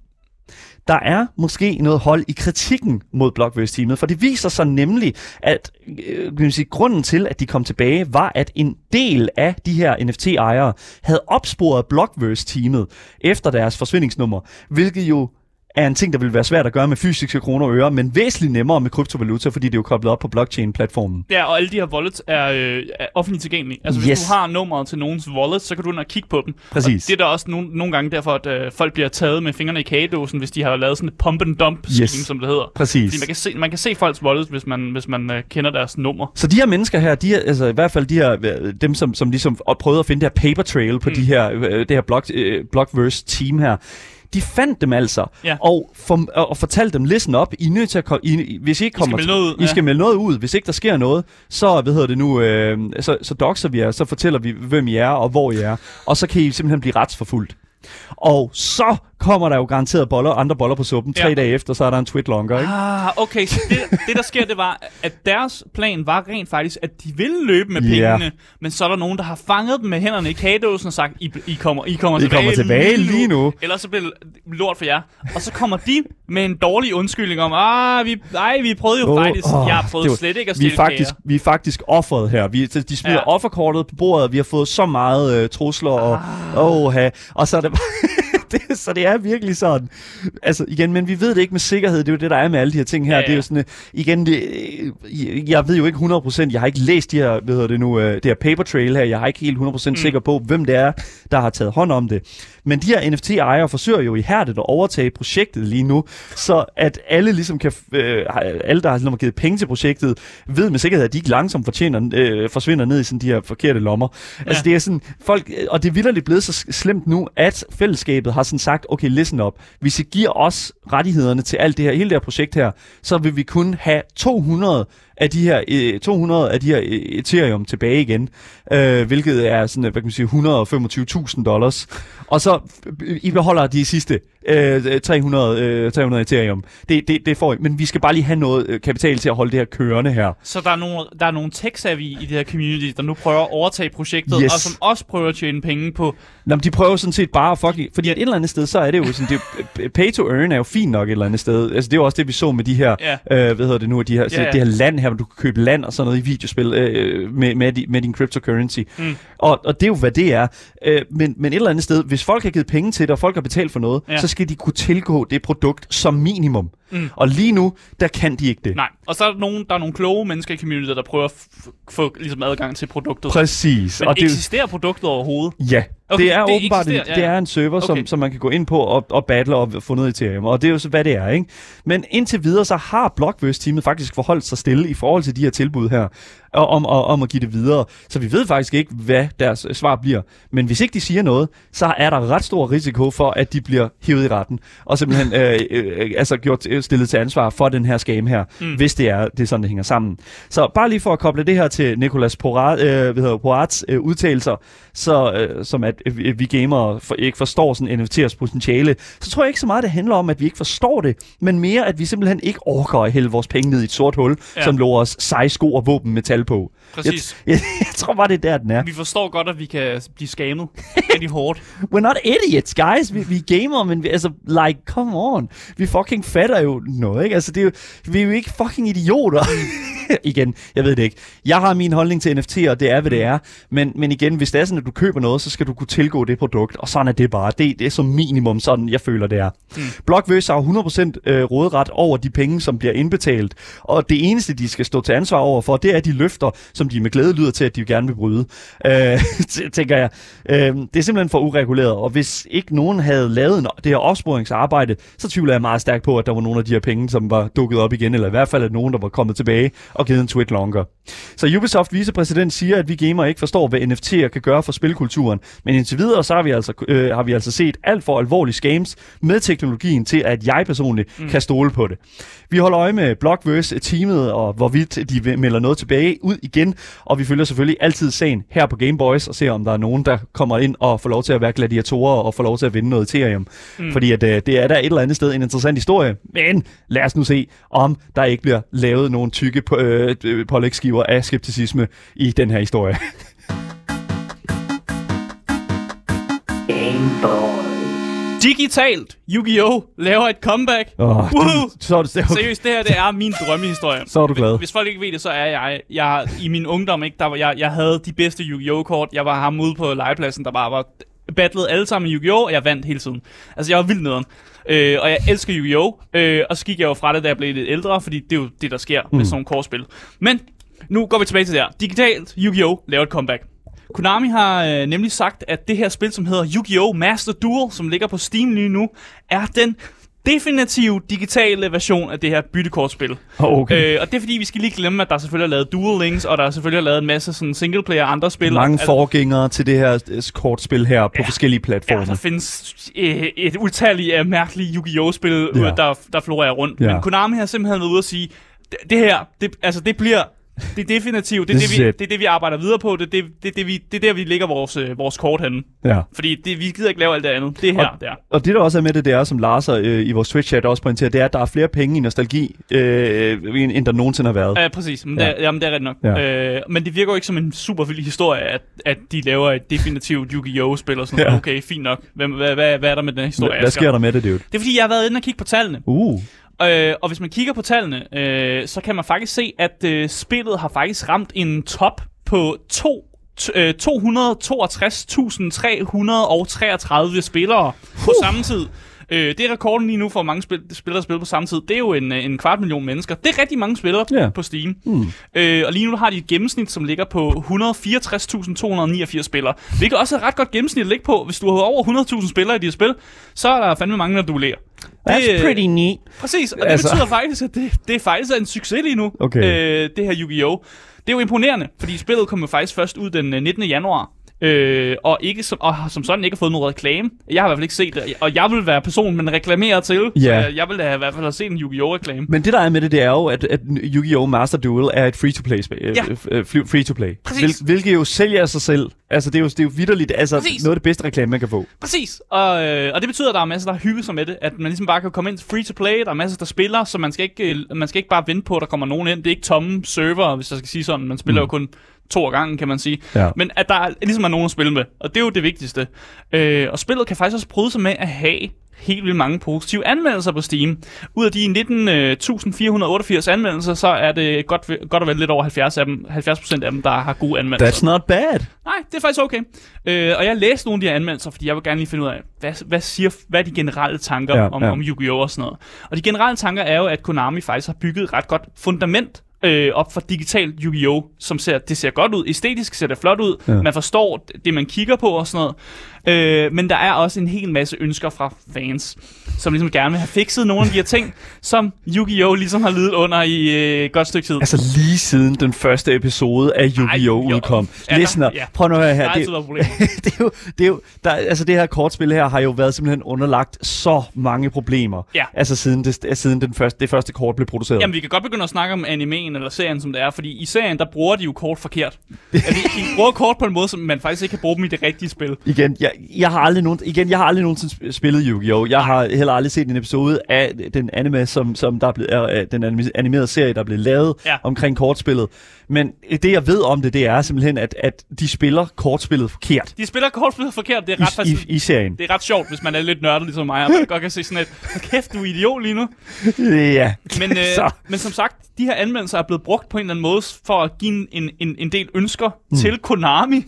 der er måske noget hold i kritikken mod Blockverse-teamet, for det viser sig nemlig, at øh, kan man sige, grunden til, at de kom tilbage, var, at en del af de her NFT-ejere havde opsporet Blockverse-teamet efter deres forsvindingsnummer, hvilket jo er en ting, der vil være svært at gøre med fysiske kroner og øre, men væsentligt nemmere med kryptovaluta, fordi det er jo koblet op på blockchain-platformen. Ja, og alle de her wallets er, øh, er offentligt tilgængelige. Altså, hvis Yes. du har nummeret til nogens wallet, så kan du ind og kigge på dem. Præcis. Og det er der også nogle, nogle gange derfor, at øh, folk bliver taget med fingrene i kagedåsen, hvis de har lavet sådan et pump and dump scheme, Yes. som det hedder. Præcis. Fordi man kan se, man kan se folks wallets, hvis man, hvis man øh, kender deres nummer. Så de her mennesker her, de her, altså i hvert fald de her, øh, dem som, som ligesom prøvede at finde det her paper trail på mm. de her, øh, det her block, øh, Blockverse team her, de fandt dem altså, Ja. og, for, og fortalte dem, listen op, I er nødt til at komme, I, hvis I ikke I skal kommer melde noget ud, I ja. skal melde noget ud. Hvis ikke der sker noget, så, hvad hedder det nu, øh, så, så doxer vi jer, så fortæller vi, hvem I er og hvor I er, og så kan I simpelthen blive retsforfulgt. Og så kommer der jo garanteret boller, andre boller på suppen. Tre Ja. dage efter, så er der en tweet longer, ikke? Ah, okay. Så det, det, der sker, det var, at deres plan var rent faktisk, at de ville løbe med pengene, men så er der nogen, der har fanget dem med hænderne i kagedåsen og sagt, I, I, kommer, I kommer I tilbage, kommer tilbage lige nu. Ellers så bliver det lort for jer. Og så kommer de med en dårlig undskyldning om, ah, vi, nej, vi prøvede jo Åh, faktisk, åh, jeg har prøvet var- slet ikke at vi er stille faktisk, vi er faktisk offeret her. Vi, de smider Ja. offerkortet på bordet, vi har fået så meget øh, trusler, og, Ah. åh, og så er det, det, så det er virkelig sådan. Altså igen, men vi ved det ikke med sikkerhed, det er jo det, der er med alle de her ting her. Ja, Ja. Det er jo sådan, øh, igen, det, øh, jeg ved jo ikke 100%, jeg har ikke læst de her, hvad hedder det nu, øh, det her paper trail her, jeg har ikke helt 100% mm. sikker på, hvem det er, der har taget hånd om det. Men de her NFT-ejere forsøger jo ihærdigt at overtage projektet lige nu, så at alle ligesom kan, øh, alle der har ligesom givet penge til projektet, ved med sikkerhed, at de ikke langsomt fortjener, øh, forsvinder ned i sådan de her forkerte lommer. Ja. Altså det er sådan, folk, og det er vildt blevet så slemt nu, at fællesskabet har sådan sagt, okay, listen up, hvis I giver os rettighederne til alt det her, hele det her projekt her, så vil vi kun have 200 af de her øh, 200 af de her øh, Ethereum tilbage igen, øh, hvilket er sådan, hvad kan man sige, 125.000 dollars. Og så øh, I beholder de sidste øh, 300, øh, 300 Ethereum. Det, det, det får I. Men vi skal bare lige have noget øh, kapital til at holde det her kørende her. Så der er nogle, der er nogle tech-savvy i det her community, der nu prøver at overtage projektet, Yes. og som også prøver at tjene penge på... Nå, men de prøver sådan set bare at fucking... Fordi et eller andet sted, så er det jo sådan... Det, pay to earn er jo fint nok et eller andet sted. Altså, det er jo også det, vi så med de her... Ja. Øh, hvad hedder det nu? De her, Ja, ja. det her land her, hvor du kan købe land og sådan noget i videospil øh, med, med, di- med din cryptocurrency. Mm. Og, og det er jo, hvad det er. Øh, men, men et eller andet sted, hvis folk har givet penge til det, og folk har betalt for noget, ja. så skal de kunne tilgå det produkt som minimum. Mm. Og lige nu, der kan de ikke det. Nej, og så er der nogle, der er nogle kloge mennesker i community, der prøver at få ligesom adgang til produktet. Præcis. Men og det, eksisterer produktet overhovedet? Ja, Okay, det er det åbenbart en, ja, det er en server, som, Okay. som man kan gå ind på og, og battle og få noget Ethereum, og det er jo så, hvad det er, ikke? Men indtil videre, så har Blockverse-teamet faktisk forholdt sig stille i forhold til de her tilbud her. og- om, og, om at give det videre. Så vi ved faktisk ikke, hvad deres øh, svar bliver. Men hvis ikke de siger noget, så er der ret stor risiko for, at de bliver hivet i retten, og simpelthen øh, øh, altså gjort, stillet til ansvar for den her scam her, mm. hvis det er, det er sådan, det hænger sammen. Så bare lige for at koble det her til Nicolas Porat, øh, hvad hedder, Porats øh, udtalelser, så, øh, som at øh, vi gamere for, ikke forstår sådan NFT'ers potentiale, så tror jeg ikke så meget, det handler om, at vi ikke forstår det, men mere, at vi simpelthen ikke orker at hælde vores penge ned i et sort hul, ja. som lå os seje sko og våben med tal på. Præcis. Jeg, jeg, jeg tror bare, det er der, den er. Vi forstår godt, at vi kan blive skammet rigtig hårdt. We're not idiots, guys. Vi, vi er gamere, men vi, altså, like, come on. Vi fucking fatter jo noget, ikke? Altså, det er jo, vi er jo ikke fucking idioter. igen, jeg ved det ikke. Jeg har min holdning til NFT'er, og det er, hvad det er. Men, men igen, hvis det er sådan, at du køber noget, så skal du kunne tilgå det produkt, og sådan er det bare. Det, det er som minimum sådan, jeg føler, det er. Mm. Blockverse har 100% øh, råderet over de penge, som bliver indbetalt, og det eneste, de skal stå til ansvar over for, det er de løfter, som de med glæde lyder til, at de gerne vil bryde. Øh, tænker jeg. Øh, det er simpelthen for ureguleret, og hvis ikke nogen havde lavet det her opsporingsarbejde, så tvivler jeg meget stærkt på, at der var nogle af de her penge, som var dukket op igen, eller i hvert fald at nogen, der var kommet tilbage og givet en tweet longer. Så Ubisoft vicepræsident siger, at vi gamere ikke forstår, hvad NFT'er kan gøre for spilkulturen, men indtil videre så har vi altså, øh, har vi altså set alt for alvorlige scams med teknologien til, at jeg personligt mm. kan stole på det. Vi holder øje med Blockverse-teamet, og hvorvidt de melder noget tilbage ud igen, og vi følger selvfølgelig altid sagen her på Game Boys og ser, om der er nogen, der kommer ind og får lov til at være gladiatorer og får lov til at vinde noget Ethereum. Mm. Fordi at, øh, det er der et eller andet sted en interessant historie, men lad os nu se, om der ikke bliver lavet nogle tykke på- øh, øh, pålægsskiver af skepticisme i den her historie. Digitalt, Yu-Gi-Oh! laver et comeback. Oh, Woohoo! så, er du, så, Seriøst, det her det er min drømmehistorie. så er du glad. Hvis folk ikke ved det, så er jeg, jeg i min ungdom, ikke, der var, jeg, jeg havde de bedste Yu-Gi-Oh! kort. Jeg var ham ude på legepladsen, der bare var battlet alle sammen i Yu-Gi-Oh! og jeg vandt hele tiden. Altså, jeg var vildt nederen. Øh, og jeg elsker Yu-Gi-Oh! Øh, og så gik jeg jo fra det, da jeg blev lidt ældre, fordi det er jo det, der sker mm. med sådan nogle kortspil. Men nu går vi tilbage til det her. Digitalt Yu-Gi-Oh! laver et comeback. Konami har øh, nemlig sagt, at det her spil, som hedder Yu-Gi-Oh! Master Duel, som ligger på Steam lige nu, er den definitive digitale version af det her byttekortspil. Okay. Øh, og det er fordi, vi skal lige glemme, at der selvfølgelig er lavet Duel Links, og der er selvfølgelig lavet en masse sådan singleplayer og andre spil. Mange altså, forgængere til det her øh, kortspil her på Ja. forskellige Ja, platforme. der findes øh, et utalligt af mærkelige Yu-Gi-Oh-spil, Ja. ja. der, der florerer rundt. Ja. Men Konami har simpelthen været ude at sige, det, det her, det, altså det bliver... Det er definitivt. Det er det, vi, det er det, vi arbejder videre på. Det er, det, det, er det, vi, det er der, vi lægger vores, øh, vores kort henne. Ja. Fordi det, vi gider ikke lave alt det andet. Det er her, Og- der. Og det der også er med det, det er, som Lars øh, i vores Twitch-chat også pointerer, det er, at der er flere penge i nostalgi, øh, end end der nogensinde har været. Ja, præcis. Men, Ja. ja. Det, jamen, det er rigtigt nok. Ja. Ja. Øh, men det virker jo ikke som en super vild historie, at, at de laver et definitivt Yu-Gi-Oh-spil og sådan Ja. noget. Okay, fint nok. Hvad, hvad, hvad, hvad er der med den her historie? Hvad, hvad sker der med det, dude? Det er fordi, jeg har været inde og kigge på tallene. Uh, Øh, og hvis man kigger på tallene, øh, så kan man faktisk se, at øh, spillet har faktisk ramt en top på to, t- øh, 262.333 spillere på samme tid. Øh, det er rekorden lige nu for, mange spil- spillere, der spiller på samme tid. Det er jo en, øh, en kvart million mennesker. Det er rigtig mange spillere Ja. på Steam. Mm. Øh, og lige nu har de et gennemsnit, som ligger på 164.289 spillere. Hvilket også er et ret godt gennemsnit at ligge på. Hvis du har over 100.000 spillere i dit spil, så er der fandme mange, der duellerer. That's øh, pretty neat. Præcis, og det Altså- betyder faktisk, at det, det faktisk er en succes lige nu, Okay. øh, det her Yu-Gi-Oh! Det er jo imponerende, fordi spillet kom jo faktisk først ud den øh, 19. januar, øh, og, ikke som, og som sådan ikke har fået noget reklame. Jeg har i hvert fald ikke set det, og jeg vil være personen, man reklamerer til, Ja. så jeg, jeg vil da i hvert fald have set en Yu-Gi-Oh! reklame. Men det der er med det, det er jo, at, at Yu-Gi-Oh! Master Duel er et free-to-play spil. Ja. Øh, fl- free-to-play. Præcis. Hvil, hvilket jo sælger sig selv. Altså, det er jo, det er jo vidderligt, altså Præcis. noget af det bedste reklame, man kan få. Præcis, og, øh, og det betyder, at der er masser, der hygger sig med det, at man ligesom bare kan komme ind til free to play, der er masser, der spiller, så man skal ikke, øh, man skal ikke bare vente på, at der kommer nogen ind. Det er ikke tomme server, hvis jeg skal sige sådan. Man spiller mm. jo kun to af gangen, kan man sige. Ja. Men at der er, ligesom er nogen at spille med, og det er jo det vigtigste. Øh, og spillet kan faktisk også bryde sig med at have helt vildt mange positive anmeldelser på Steam. Ud af de 19.488 anmeldelser, så er det godt, godt og vel lidt over 70 af dem, 70% af dem, der har gode anmeldelser. That's not bad. Nej, det er faktisk okay. Øh, og jeg læste nogle af de her anmeldelser, fordi jeg vil gerne lige finde ud af, hvad, hvad, siger, hvad er de generelle tanker Ja, om, ja. ja. om Yu-Gi-Oh! og sådan noget. Og de generelle tanker er jo, at Konami faktisk har bygget et ret godt fundament øh, op for digital Yu-Gi-Oh! som ser, det ser godt ud. Æstetisk ser det flot ud. Ja. Man forstår det, man kigger på og sådan noget. Øh, men der er også en hel masse ønsker fra fans, som ligesom gerne vil have fikset nogle af de her ting, som Yu-Gi-Oh! ligesom har lidet under i øh, et godt stykke tid. Altså lige siden den første episode af Yu-Gi-Oh! udkom. Ja, Listener, ja. prøv nu at høre her. Det, problemer. det er jo, det er jo der, altså det her kortspil her har jo været simpelthen underlagt så mange problemer. Ja. Altså siden, det, siden den første, det første kort blev produceret. Jamen, vi kan godt begynde at snakke om animeen eller serien, som det er, fordi i serien, der bruger de jo kort forkert. altså, de, de bruger kort på en måde, som man faktisk ikke kan bruge dem i det rigtige spil. Igen, jeg, jeg har aldrig nogen, igen, jeg har aldrig nogensinde sp- spillet Yu-Gi-Oh! Jeg har heller aldrig set en episode af den anime, som, som der er blevet, er, den anime- animerede serie, der er blevet lavet Ja. omkring kortspillet. Men det, jeg ved om det, det er simpelthen, at, at de spiller kortspillet forkert De spiller kortspillet forkert, det er ret, i, faktisk, i, i serien. det er ret sjovt, hvis man er lidt nørdet ligesom mig, og man godt kan se sådan et, "Hold kæft, du er idiot lige nu. Ja. Men, øh, Så. men som sagt, de her anmeldelser er blevet brugt på en eller anden måde for at give en, en, en, del ønsker mm. til Konami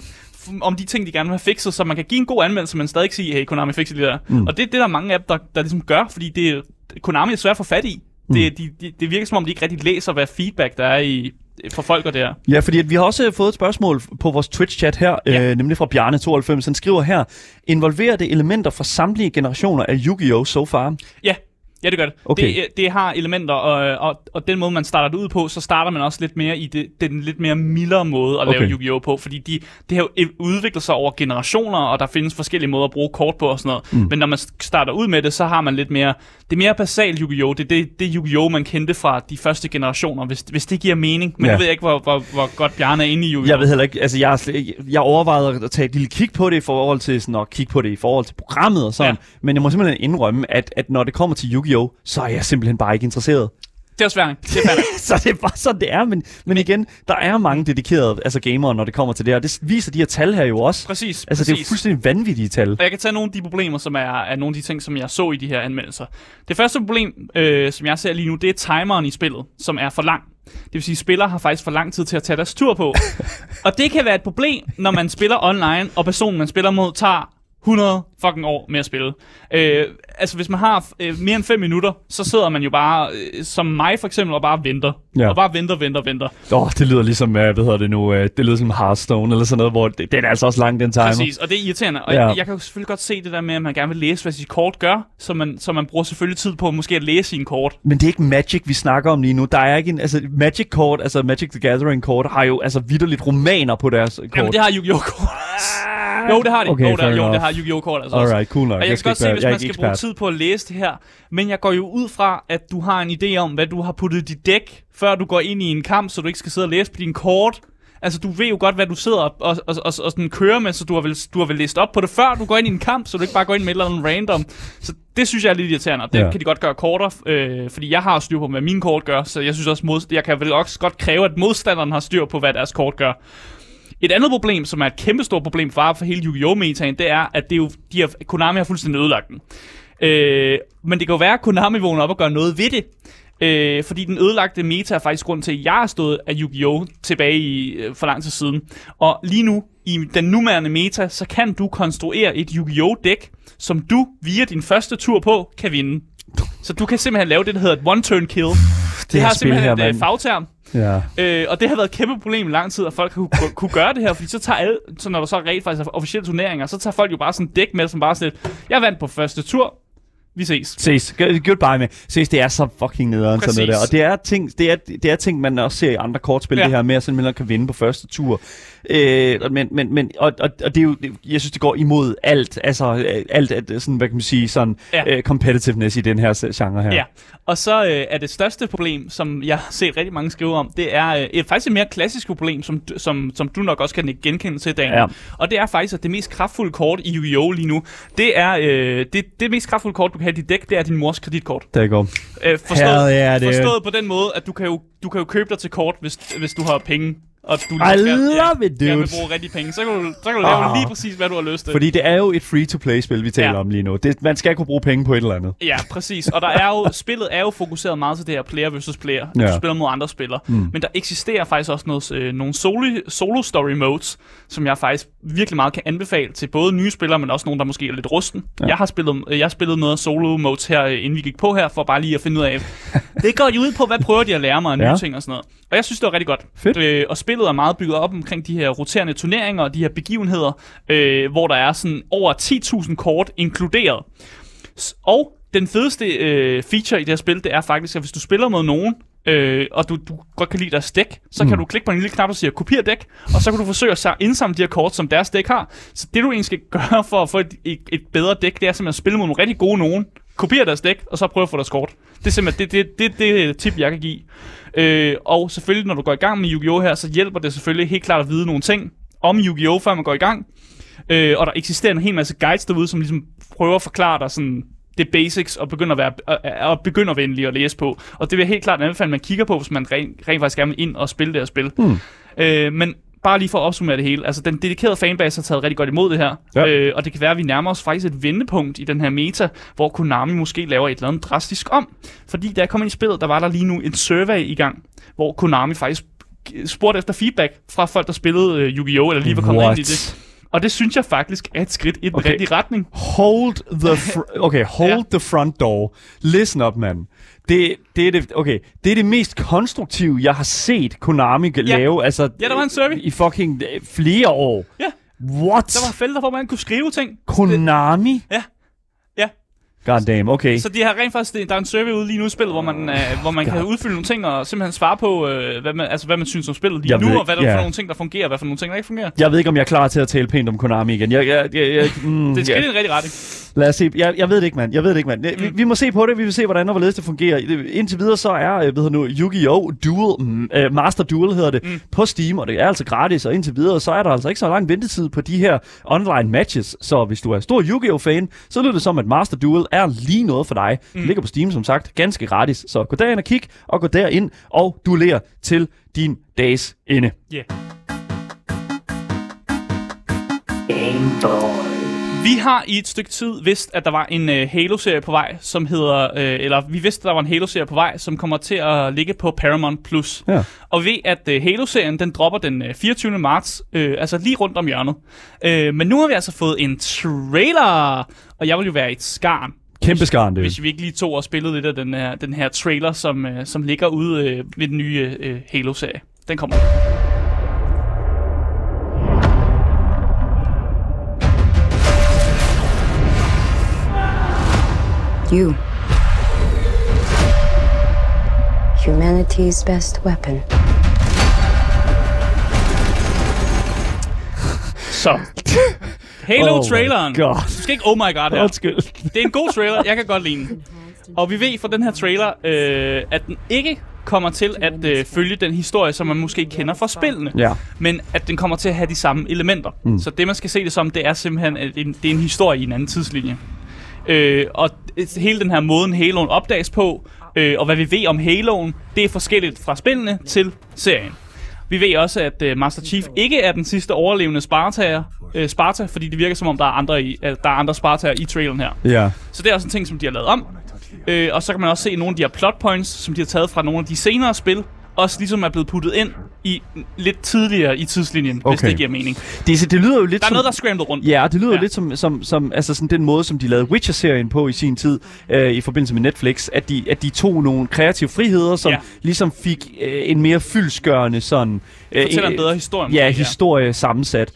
om de ting, de gerne vil have fikset, så man kan give en god anmeldelse, men stadig sige, hey, Konami fikser det der. Mm. Og det er det, der er mange dem, der, der ligesom gør, fordi det er, Konami er svært at få fat i. Mm. Det, de, de, det virker som om, de ikke rigtig læser, hvad feedback der er i, for folk og det her. Ja, fordi at vi har også fået et spørgsmål på vores Twitch-chat her, Ja. øh, nemlig fra Bjarne92. Han skriver her, involverer det elementer fra samtlige generationer af Yu-Gi-Oh! so far? Ja, ja det gør det. Okay. Det, det har elementer, og, og, og den måde, man starter det ud på, så starter man også lidt mere i det, den lidt mere mildere måde at lave Okay. Yu-Gi-Oh! på, fordi de, det har jo udviklet sig over generationer, og der findes forskellige måder at bruge kort på og sådan noget. Mm. Men når man starter ud med det, så har man lidt mere, det er mere basalt Yu-Gi-Oh! Det er det, det Yu-Gi-Oh! man kendte fra de første generationer, hvis, hvis det giver mening. Men Ja. jeg ved ikke, hvor, hvor, hvor godt Bjarne er inde i Yu-Gi-Oh! Jeg ved heller ikke, altså jeg, jeg overvejede at tage et lille kig på det i forhold til sådan at kigge på det i forhold til programmet og sådan, Ja. men jeg må simpelthen indrømme, at, at når det kommer til Yu-Gi-Oh! Så er jeg simpelthen bare ikke interesseret. Det er svært. Det er så det er bare sådan, det er, men, men igen, der er mange dedikerede altså gamere, når det kommer til det her. Det viser de her tal her jo også. Præcis, Altså, det er jo præcis. fuldstændig vanvittige tal. Og jeg kan tage nogle af de problemer, som er, er nogle af de ting, som jeg så i de her anmeldelser. Det første problem, øh, som jeg ser lige nu, det er timeren i spillet, som er for lang. Det vil sige, at spillere har faktisk for lang tid til at tage deres tur på. og det kan være et problem, når man spiller online, og personen, man spiller mod, tager 100 fucking år med at spille. Øh, altså, hvis man har øh, mere end 5 minutter, så sidder man jo bare, øh, som mig for eksempel, og bare venter. Ja. Og bare venter, venter, venter. Åh, oh, det lyder ligesom, uh, hvad hedder det nu, uh, det lyder som Hearthstone eller sådan noget, hvor det, den er altså også lang, den timer. Præcis, og det er irriterende. Og ja. jeg, jeg kan jo selvfølgelig godt se det der med, at man gerne vil læse, hvad sit kort gør, så man, så man bruger selvfølgelig tid på måske at læse sine kort. Men det er ikke Magic, vi snakker om lige nu. Der er ikke en, altså Magic-kort, altså Magic the Gathering-kort, har jo altså vidderligt romaner på deres kort. Jamen, det har Yu-Gi-Oh! kort. jo, det har de. Okay, jo, der, jo, det har Yu-Gi-Oh! kort altså også. Alright, cool nok. Og jeg, skal kan godt se, hvis jeg man skal bruge tid på at læse det her. Men jeg går jo ud fra, at du har en idé om, hvad du har puttet i dit dæk, før du går ind i en kamp, så du ikke skal sidde og læse på dine kort. Altså, du ved jo godt, hvad du sidder og, og, og, og, og sådan kører med, så du har, vel, du har vel læst op på det, før du går ind i en kamp, så du ikke bare går ind med et eller andet random. Så det synes jeg er lidt irriterende, og det ja. kan de godt gøre kortere, øh, fordi jeg har styr på, hvad mine kort gør, så jeg synes også, mod, jeg kan vel også godt kræve, at modstanderen har styr på, hvad deres kort gør. Et andet problem, som er et kæmpestort problem for, for hele Yu-Gi-Oh! metaen, det er, at det er jo, de har, Konami har fuldstændig ødelagt den. Øh, men det kan jo være, at Konami vågner op og gør noget ved det. Øh, fordi den ødelagte meta er faktisk grund til, at jeg har stået af Yu-Gi-Oh! tilbage i, øh, for lang tid siden. Og lige nu, i den nuværende meta, så kan du konstruere et Yu-Gi-Oh! dæk, som du via din første tur på kan vinde. Så du kan simpelthen lave det, der hedder et one-turn kill. Det, det har simpelthen her, et mand. fagterm. Ja. Øh, og det har været et kæmpe problem i lang tid, at folk kunne, kunne gøre det her, fordi så tager alle, så når der så er rent faktisk er officielle turneringer, så tager folk jo bare sådan et dæk med, som bare sådan lidt, jeg vandt på første tur, vi ses. Ses. Goodbye med. Ses, det er så fucking nederen sådan noget der. Præcis. Og det er, ting, det, er, det er ting, man også ser i andre kortspil, ja. Det her med, at simpelthen kan vinde på første tur. Øh, men, men, men, og, og, og det er jo, det- jeg synes, det går imod alt. Altså, øh, alt, at, sådan, hvad kan man sige, sådan ja. Øh, competitiveness i den her genre her. Ja, og så øh, er det største problem, som jeg har set rigtig mange skrive om, det er øh, et, faktisk et mere klassisk problem, som, som, som du nok også kan genkende til, Daniel. Ja. Og det er faktisk, at det mest kraftfulde kort i Yu-Gi-Oh! lige nu, det er øh, det, det mest kraftfulde kort, du kan have i dit dæk, det er din mors kreditkort. Der går. Øh, forstået, Hell yeah, dude. forstået på den måde, at du kan jo, du kan jo købe dig til kort, hvis, hvis du har penge og du I gerne- love it, gerne vil dude. bruge rigtig penge, så kan du, så kan du lave Ah. lige præcis, hvad du har lyst til. Fordi det er jo et free-to-play-spil, vi taler Ja. om lige nu. Det, man skal kunne bruge penge på et eller andet. Ja, præcis. Og der er jo, spillet er jo fokuseret meget til det her player versus player. Ja. Ja. Du spiller mod andre spillere. Mm. Men der eksisterer faktisk også noget, øh, nogle solo, solo story modes, som jeg faktisk virkelig meget kan anbefale til både nye spillere, men også nogen, der måske er lidt rusten. Ja. Jeg har spillet, øh, jeg har spillet noget solo modes her, øh, inden vi gik på her, for bare lige at finde ud af, det går jo ud på, hvad prøver de at lære mig af nye Ja. ting og sådan noget. Og jeg synes, det var rigtig godt. Fedt. Øh, og spillet er meget bygget op omkring de her roterende turneringer og de her begivenheder, øh, hvor der er sådan over 10.000 kort inkluderet. Og den fedeste øh, feature i det her spil, det er faktisk, at hvis du spiller mod nogen, øh, og du, du godt kan lide deres dæk, så mm. kan du klikke på en lille knap, der siger kopier dæk, og så kan du forsøge at sa- indsamle de her kort, som deres dæk har. Så det du egentlig skal gøre for at få et, et, et bedre dæk, det er simpelthen at spille mod nogle rigtig gode nogen, kopiere deres dæk, og så prøve at få deres kort. Det er simpelthen det, det, det, det et tip, jeg kan give. Øh, og selvfølgelig, når du går i gang med Yu-Gi-Oh! her, så hjælper det selvfølgelig helt klart at vide nogle ting om Yu-Gi-Oh! før man går i gang. Øh, og der eksisterer en hel masse guides derude, som ligesom prøver at forklare dig sådan det basics og begynder at være og, og begynder venlig at læse på. Og det vil jeg helt klart anbefale, at man kigger på, hvis man rent, rent faktisk gerne vil ind og spille det her spil. Hmm. Øh, men bare lige for at opsummere det hele. Altså, den dedikerede fanbase har taget rigtig godt imod det her. Ja. Øh, og det kan være, at vi nærmer os faktisk et vendepunkt i den her meta, hvor Konami måske laver et eller andet drastisk om. Fordi da jeg kom ind i spillet, der var der lige nu en survey i gang, hvor Konami faktisk spurgte efter feedback fra folk, der spillede øh, Yu-Gi-Oh! eller lige var kommet What? ind i det. Og det synes jeg faktisk er et skridt i den Okay. rigtige retning. Hold the fr- okay, hold Ja. the front door. Listen up, man. Det, det, er det, okay, det er det mest konstruktive, jeg har set Konami ja. lave. Altså, Ja, der var en survey. I fucking øh, flere år. Ja. What? Der var felter, hvor man kunne skrive ting. Konami? Ja. Ja. God damn, okay. Så de har rent faktisk, der er en survey ude lige nu i spillet, hvor man, øh, hvor man kan udfylde nogle ting og simpelthen svare på, øh, hvad, man, altså, hvad man synes om spillet lige Jeg nu, ved- og hvad der er ja. for nogle ting, der fungerer, og hvad for nogle ting, der ikke fungerer. Jeg ved ikke, om jeg er klar til at tale pænt om Konami igen. Jeg, jeg, jeg, jeg, mm, Det er skridt i den rigtige retning. Lad os se. Jeg, jeg ved det ikke, mand. Jeg ved det ikke, mand. Vi, Mm. vi må se på det. Vi vil se, hvordan og hvorledes det fungerer. Indtil videre så er, øh, hvad hedder nu, Yu-Gi-Oh! Duel, øh, Master Duel hedder det, mm. på Steam, og det er altså gratis. Og indtil videre, så er der altså ikke så lang ventetid på de her online matches. Så hvis du er stor Yu-Gi-Oh! fan, så lyder det som, at Master Duel er lige noget for dig. Mm. Det ligger på Steam, som sagt, ganske gratis. Så gå derind og kig, og gå derind og dueller til din dages ende. Yeah. Game Boy. Vi har i et stykke tid vidst, at der var en øh, Halo-serie på vej, som hedder, øh, eller vi vidste, at der var en Halo-serie på vej, som kommer til at ligge på Paramount+. Plus. Ja. Og ved, at øh, Halo-serien, den dropper den øh, 24. marts, øh, altså lige rundt om hjørnet. Øh, men nu har vi altså fået en trailer, og jeg vil jo være et skarn, Kæmpe skarn, det. hvis vi ikke lige tog og spillede lidt af den her, den her trailer, som, øh, som ligger ude øh, ved den nye øh, Halo-serie. Den kommer. You. Humanity's best weapon. Så. Halo-traileren. Oh God. du skal ikke oh my god her. Undskyld. Det er en god trailer, jeg kan godt lide den. Og vi ved fra den her trailer, øh, at den ikke kommer til at øh, følge den historie, som man måske kender fra spillene. Ja. Men at den kommer til at have de samme elementer. Mm. Så det, man skal se det som, det er simpelthen at en, det er en historie i en anden tidslinje. Øh, og hele den her måden, Halo'en opdages på, øh, og hvad vi ved om Halo'en, det er forskelligt fra spillene til serien. Vi ved også, at øh, Master Chief ikke er den sidste overlevende Spartaer, øh, Sparta, fordi det virker som om, der er andre, i, øh, der er andre Spartaer i traileren her. Ja. Så det er også en ting, som de har lavet om. Øh, og så kan man også se nogle af de her plot points, som de har taget fra nogle af de senere spil, også ligesom er blevet puttet ind i lidt tidligere i tidslinjen, okay. hvis det giver mening. Det, det lyder jo lidt Der er som... noget, der er scrambled rundt. Ja, det lyder ja. Ja. lidt som, som, som altså sådan den måde, som de lavede Witcher-serien på i sin tid, øh, i forbindelse med Netflix, at de, at de tog nogle kreative friheder, som ja. Ja. ligesom fik øh, en mere fyldskørende sådan... Øh, Fortæller en øh, bedre historie. Ja, historie sammensat.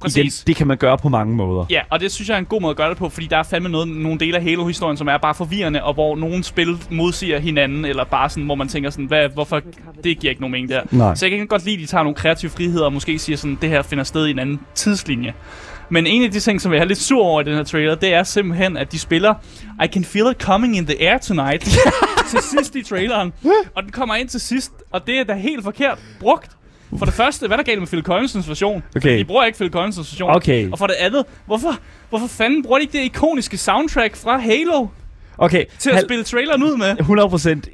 Præcis. det kan man gøre på mange måder. Ja, og det synes jeg er en god måde at gøre det på, fordi der er fandme noget, nogle dele af Halo-historien, som er bare forvirrende, og hvor nogle spil modsiger hinanden, eller bare sådan, hvor man tænker sådan, hvad, hvorfor, det giver ikke nogen mening der. Nej. Så jeg kan godt lide, at de tager nogle kreative friheder, og måske siger sådan, det her finder sted i en anden tidslinje. Men en af de ting, som jeg er lidt sur over i den her trailer, det er simpelthen, at de spiller I can feel it coming in the air tonight til sidst i traileren. Og den kommer ind til sidst, og det er da helt forkert brugt. For det første, hvad er der galt med Phil Collinsens version? Okay. De bruger ikke Phil Collinsens version. Okay. Og for det andet, hvorfor, hvorfor fanden bruger de ikke det ikoniske soundtrack fra Halo Okay, til at hal- spille traileren ud med? 100 procent.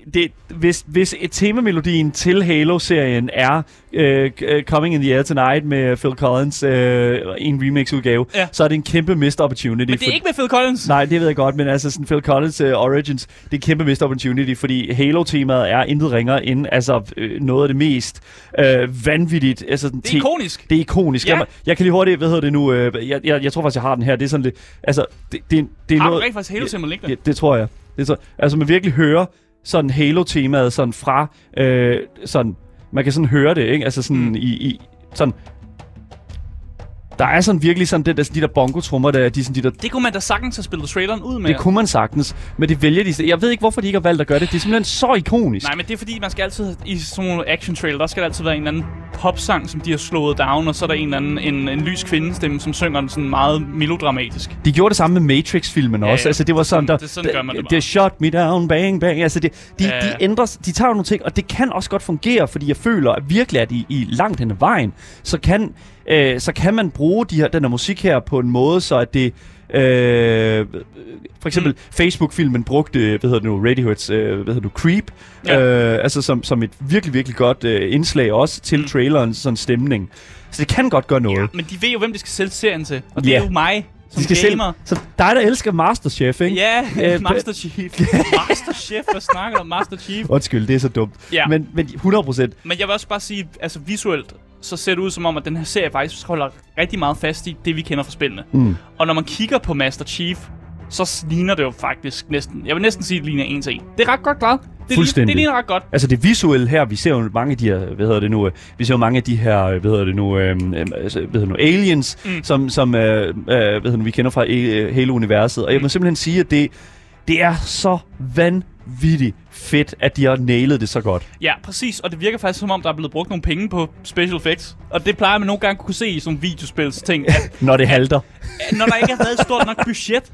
Hvis, hvis et temamelodien til Halo-serien er øh, Coming in the Air Tonight med Phil Collins øh, i en remix-udgave, Ja. så er det en kæmpe missed opportunity. Men det er ikke med Phil Collins. Nej, det ved jeg godt, men altså sådan Phil Collins uh, Origins, det er en kæmpe missed opportunity, fordi Halo-temaet er intet ringer end altså, øh, noget af det mest øh, vanvittigt. Altså, Det er ikonisk. Det er ikonisk. Ja. Jeg, jeg kan lige hurtigt, hvad hedder det nu, øh, jeg, jeg, jeg tror faktisk, jeg har den her. Det er sådan lidt, altså, det, det, det er Har du noget... rent faktisk Halo Symbol liggende? det, det tror jeg. Det tror, altså, man virkelig hører sådan Halo-temaet sådan fra, øh, sådan, man kan sådan høre det, ikke? Altså sådan Mm. i, i, sådan, der er sådan virkelig sådan det, der, de der bongo-trummer, der, de, sådan, de der Det kunne man da sagtens have spillet traileren ud med. det kunne man sagtens, men det vælger de. Jeg ved ikke, hvorfor de ikke har valgt at gøre det. Det er simpelthen så ikonisk. Nej, men det er fordi, man skal altid, i sådan nogle action trailer, der skal der altid være en eller anden popsang, som de har slået down, og så er der en eller anden, en, en lys kvindestemme, som synger den sådan meget melodramatisk. De gjorde det samme med Matrix-filmen Ja, også. ja. Altså, det var sådan, der, Det- sådan gør man det bare. det shot me down, bang, bang. Altså, det, de, Ja, de ændrer, de tager nogle ting, og det kan også godt fungere, fordi jeg føler at virkelig, at i, i langt hen ad vejen, så kan, øh, så kan man bruge de her, den her musik her på en måde, så at det... Øh, for eksempel mm. Facebook-filmen brugte, hvad hedder det nu, Radioheads, øh, hvad hedder det nu, Creep, Ja. øh, altså som, som et virkelig, virkelig godt øh, indslag også til Mm. trailerens sådan stemning. Så det kan godt gøre noget. Ja, men de ved jo, hvem de skal sælge serien til. Og det er jo mig, som De skal gamer. selv, så dig, der elsker Masterchef, ikke? Ja, Øh, Master Chief. Master Chef, hvad snakker du om? Master Chief. Undskyld, det er så dumt. Ja. Men, men 100 procent. Men jeg vil også bare sige, altså visuelt, så ser det ud som om, at den her serie faktisk holder rigtig meget fast i det, vi kender fra spillene. Mm. Og når man kigger på Master Chief, så ligner det jo faktisk næsten, jeg vil næsten sige, at det ligner en til en. Det er ret godt klaret. Det ligner, Fuldstændig. det ligner ret godt. Altså det visuelle her, vi ser jo mange af de her, hvad hedder det nu, øh, vi ser jo mange af de her, øh, hvad hedder det nu, øh, øh, hvad hedder det nu aliens, Mm. mm. som, som øh, hvad hedder det, nu, vi kender fra øh, Halo-universet. Og jeg må simpelthen sige, at det, det er så vanvittigt fedt, at de har nailet det så godt. Ja, præcis. Og det virker faktisk som om, der er blevet brugt nogle penge på special effects. Og det plejer man nogle gange kunne se i sådan videospils ting, at Når det halter. når der ikke er været et stort nok budget,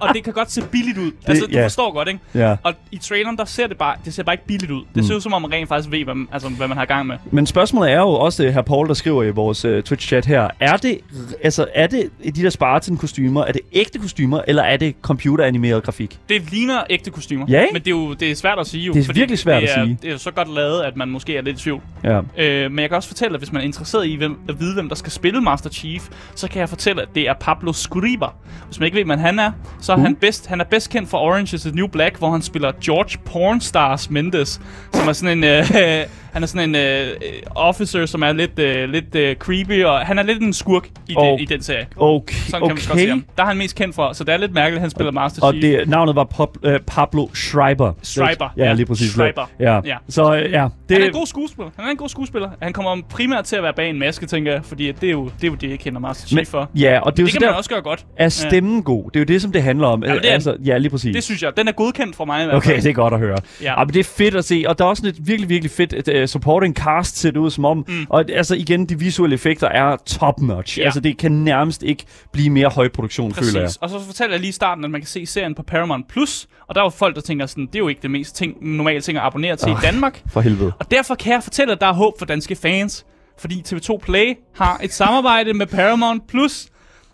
og det kan godt se billigt ud. Det, altså, du ja. forstår godt, ikke? Ja. Og i traileren, der ser det bare, det ser bare ikke billigt ud. Det Mm. ser ud som om, man rent faktisk ved, hvad, man- altså, hvad man har gang med. Men spørgsmålet er jo også, øh, her Paul, der skriver i vores uh, Twitch-chat her, er det, altså, er det de der Spartan-kostymer, er det ægte kostymer, eller er det computeranimeret grafik? Det ligner ægte kostymer. Ja, ikke? Men det er jo det er svært at sige jo. Det er virkelig svært det at er, sige. Det er så godt lavet, at man måske er lidt i tvivl. Ja. Øh, men jeg kan også fortælle, at hvis man er interesseret i hvem, at vide, hvem der skal spille Master Chief, så kan jeg fortælle, at det er Pablo Scriber. Hvis man ikke ved, hvem han er, så er Uh. han, bedst, han er bedst kendt for Orange is the New Black, hvor han spiller George Pornstars Mendes, som er sådan en... Øh, han er sådan en øh, officer, som er lidt, øh, lidt øh, creepy, og han er lidt en skurk i, Og- den, i den serie. Okay, Sådan kan man godt okay. ham. Der er han mest kendt for, så det er lidt mærkeligt, at han spiller Master Og Chief. det, navnet var Pop, øh, Pablo Schreiber. Schreiber, Ja, ja. lige præcis. Schreiber. Ja. Ja. Så øh, ja, det, Han er en god skuespiller. Han er en god skuespiller. Han kommer primært til at være bag en maske, tænker jeg, fordi det er jo det, er jo det jeg kender Master Chief men, for. ja, og det er jo Det kan man der, også gøre godt. er stemmen god. Det er jo det, som det handler om. Ja, det er altså, ja, lige præcis. Det synes jeg. Den er godkendt for mig i hvert Okay, det er godt at høre. Ja. Ja. men det er fedt at se, og der er også et virkelig, virkelig fedt uh, supporting cast ser det ud som om. Mm. Og altså igen, de visuelle effekter er top notch. Ja. Altså det kan nærmest ikke blive mere højproduktion, føler jeg. Præcis. Og så fortæller jeg lige i starten, at man kan se serien på Paramount+. Plus, og der er jo folk, der tænker sådan, det er jo ikke det mest ting, normale ting at abonnere til i Danmark. For helvede. Og derfor kan jeg fortælle, at der er håb for danske fans. Fordi TV2 Play har et samarbejde med Paramount+. Plus.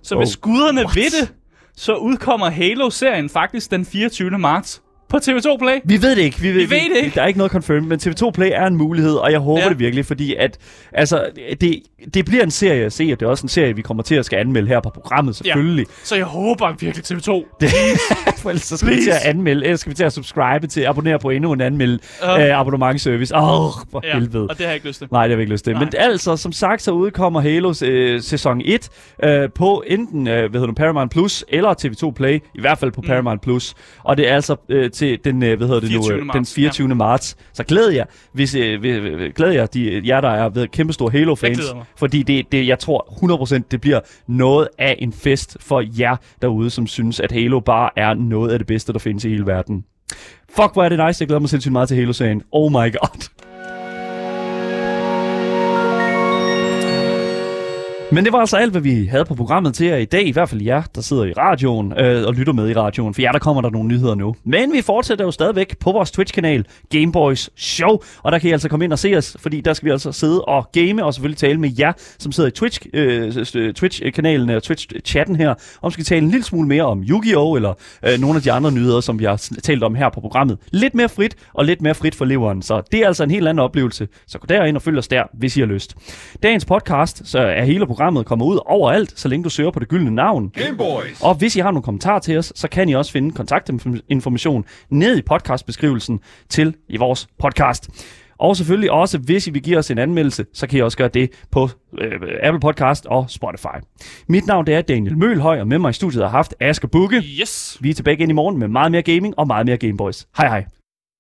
Så Oh, hvis guderne ved det, så udkommer Halo-serien faktisk den 24. marts på TV2 Play. Vi ved det ikke. Vi, ved det ikke. Der er ikke noget confirmed, men TV2 Play er en mulighed, og jeg håber Ja. ja. det virkelig, fordi at, altså, det, det bliver en serie at se, og det er også en serie, vi kommer til at skal anmelde her på programmet, selvfølgelig. Så jeg håber virkelig TV2. Det, for ellers så skal vi Please. til at anmelde, ellers skal vi til at subscribe til, abonnere på endnu en anmeld Uh. uh, abonnementservice. Åh, oh, for Ja, helvede. og det har jeg ikke lyst til. Nej, det har vi ikke lyst til. Nej. Men altså, som sagt, så udkommer Halos øh, sæson 1 øh, på enten øh, hvad hedder det, Paramount Plus eller TV2 Play. I hvert fald på Mm. Paramount Plus. Og det er altså øh, til den, øh, hvad hedder det 24. nu, øh, den marts, 24. Ja. marts. Så glæd jer, hvis, øh, øh, øh, glæd jer, de, jer der er ved kæmpe store Jeg Halo-fans. glæder. Fordi det, det, jeg tror 100% det bliver noget af en fest for jer derude, som synes, at Halo bare er noget af det bedste, der findes i hele verden. Fuck, hvor er det nice. Jeg glæder mig sindssygt meget til Halo-serien. Oh my god. Men det var altså alt, hvad vi havde på programmet til jer i dag. I hvert fald jer, der sidder i radioen øh, og lytter med i radioen. For jer, der kommer der nogle nyheder nu. Men vi fortsætter jo stadigvæk på vores Twitch-kanal, Gameboys Show. Og der kan I altså komme ind og se os, fordi der skal vi altså sidde og game og selvfølgelig tale med jer, som sidder i Twitch, øh, Twitch-kanalen og Twitch-chatten her. Om skal tale en lille smule mere om Yu-Gi-Oh! eller øh, nogle af de andre nyheder, som vi har talt om her på programmet. Lidt mere frit og lidt mere frit for leveren. Så det er altså en helt anden oplevelse. Så gå derind og følg os der, hvis I har lyst. Dagens podcast, så er hele programmet kommer ud overalt, så længe du søger på det gyldne navn. Gameboys! Og hvis I har nogle kommentarer til os, så kan I også finde kontaktinformation ned i podcastbeskrivelsen til i vores podcast. Og selvfølgelig også, hvis I vil give os en anmeldelse, så kan I også gøre det på øh, Apple Podcast og Spotify. Mit navn det er Daniel Mølhøj, og med mig i studiet har haft Asger Bukke. Yes! Vi er tilbage igen i morgen med meget mere gaming og meget mere Gameboys. Hej hej.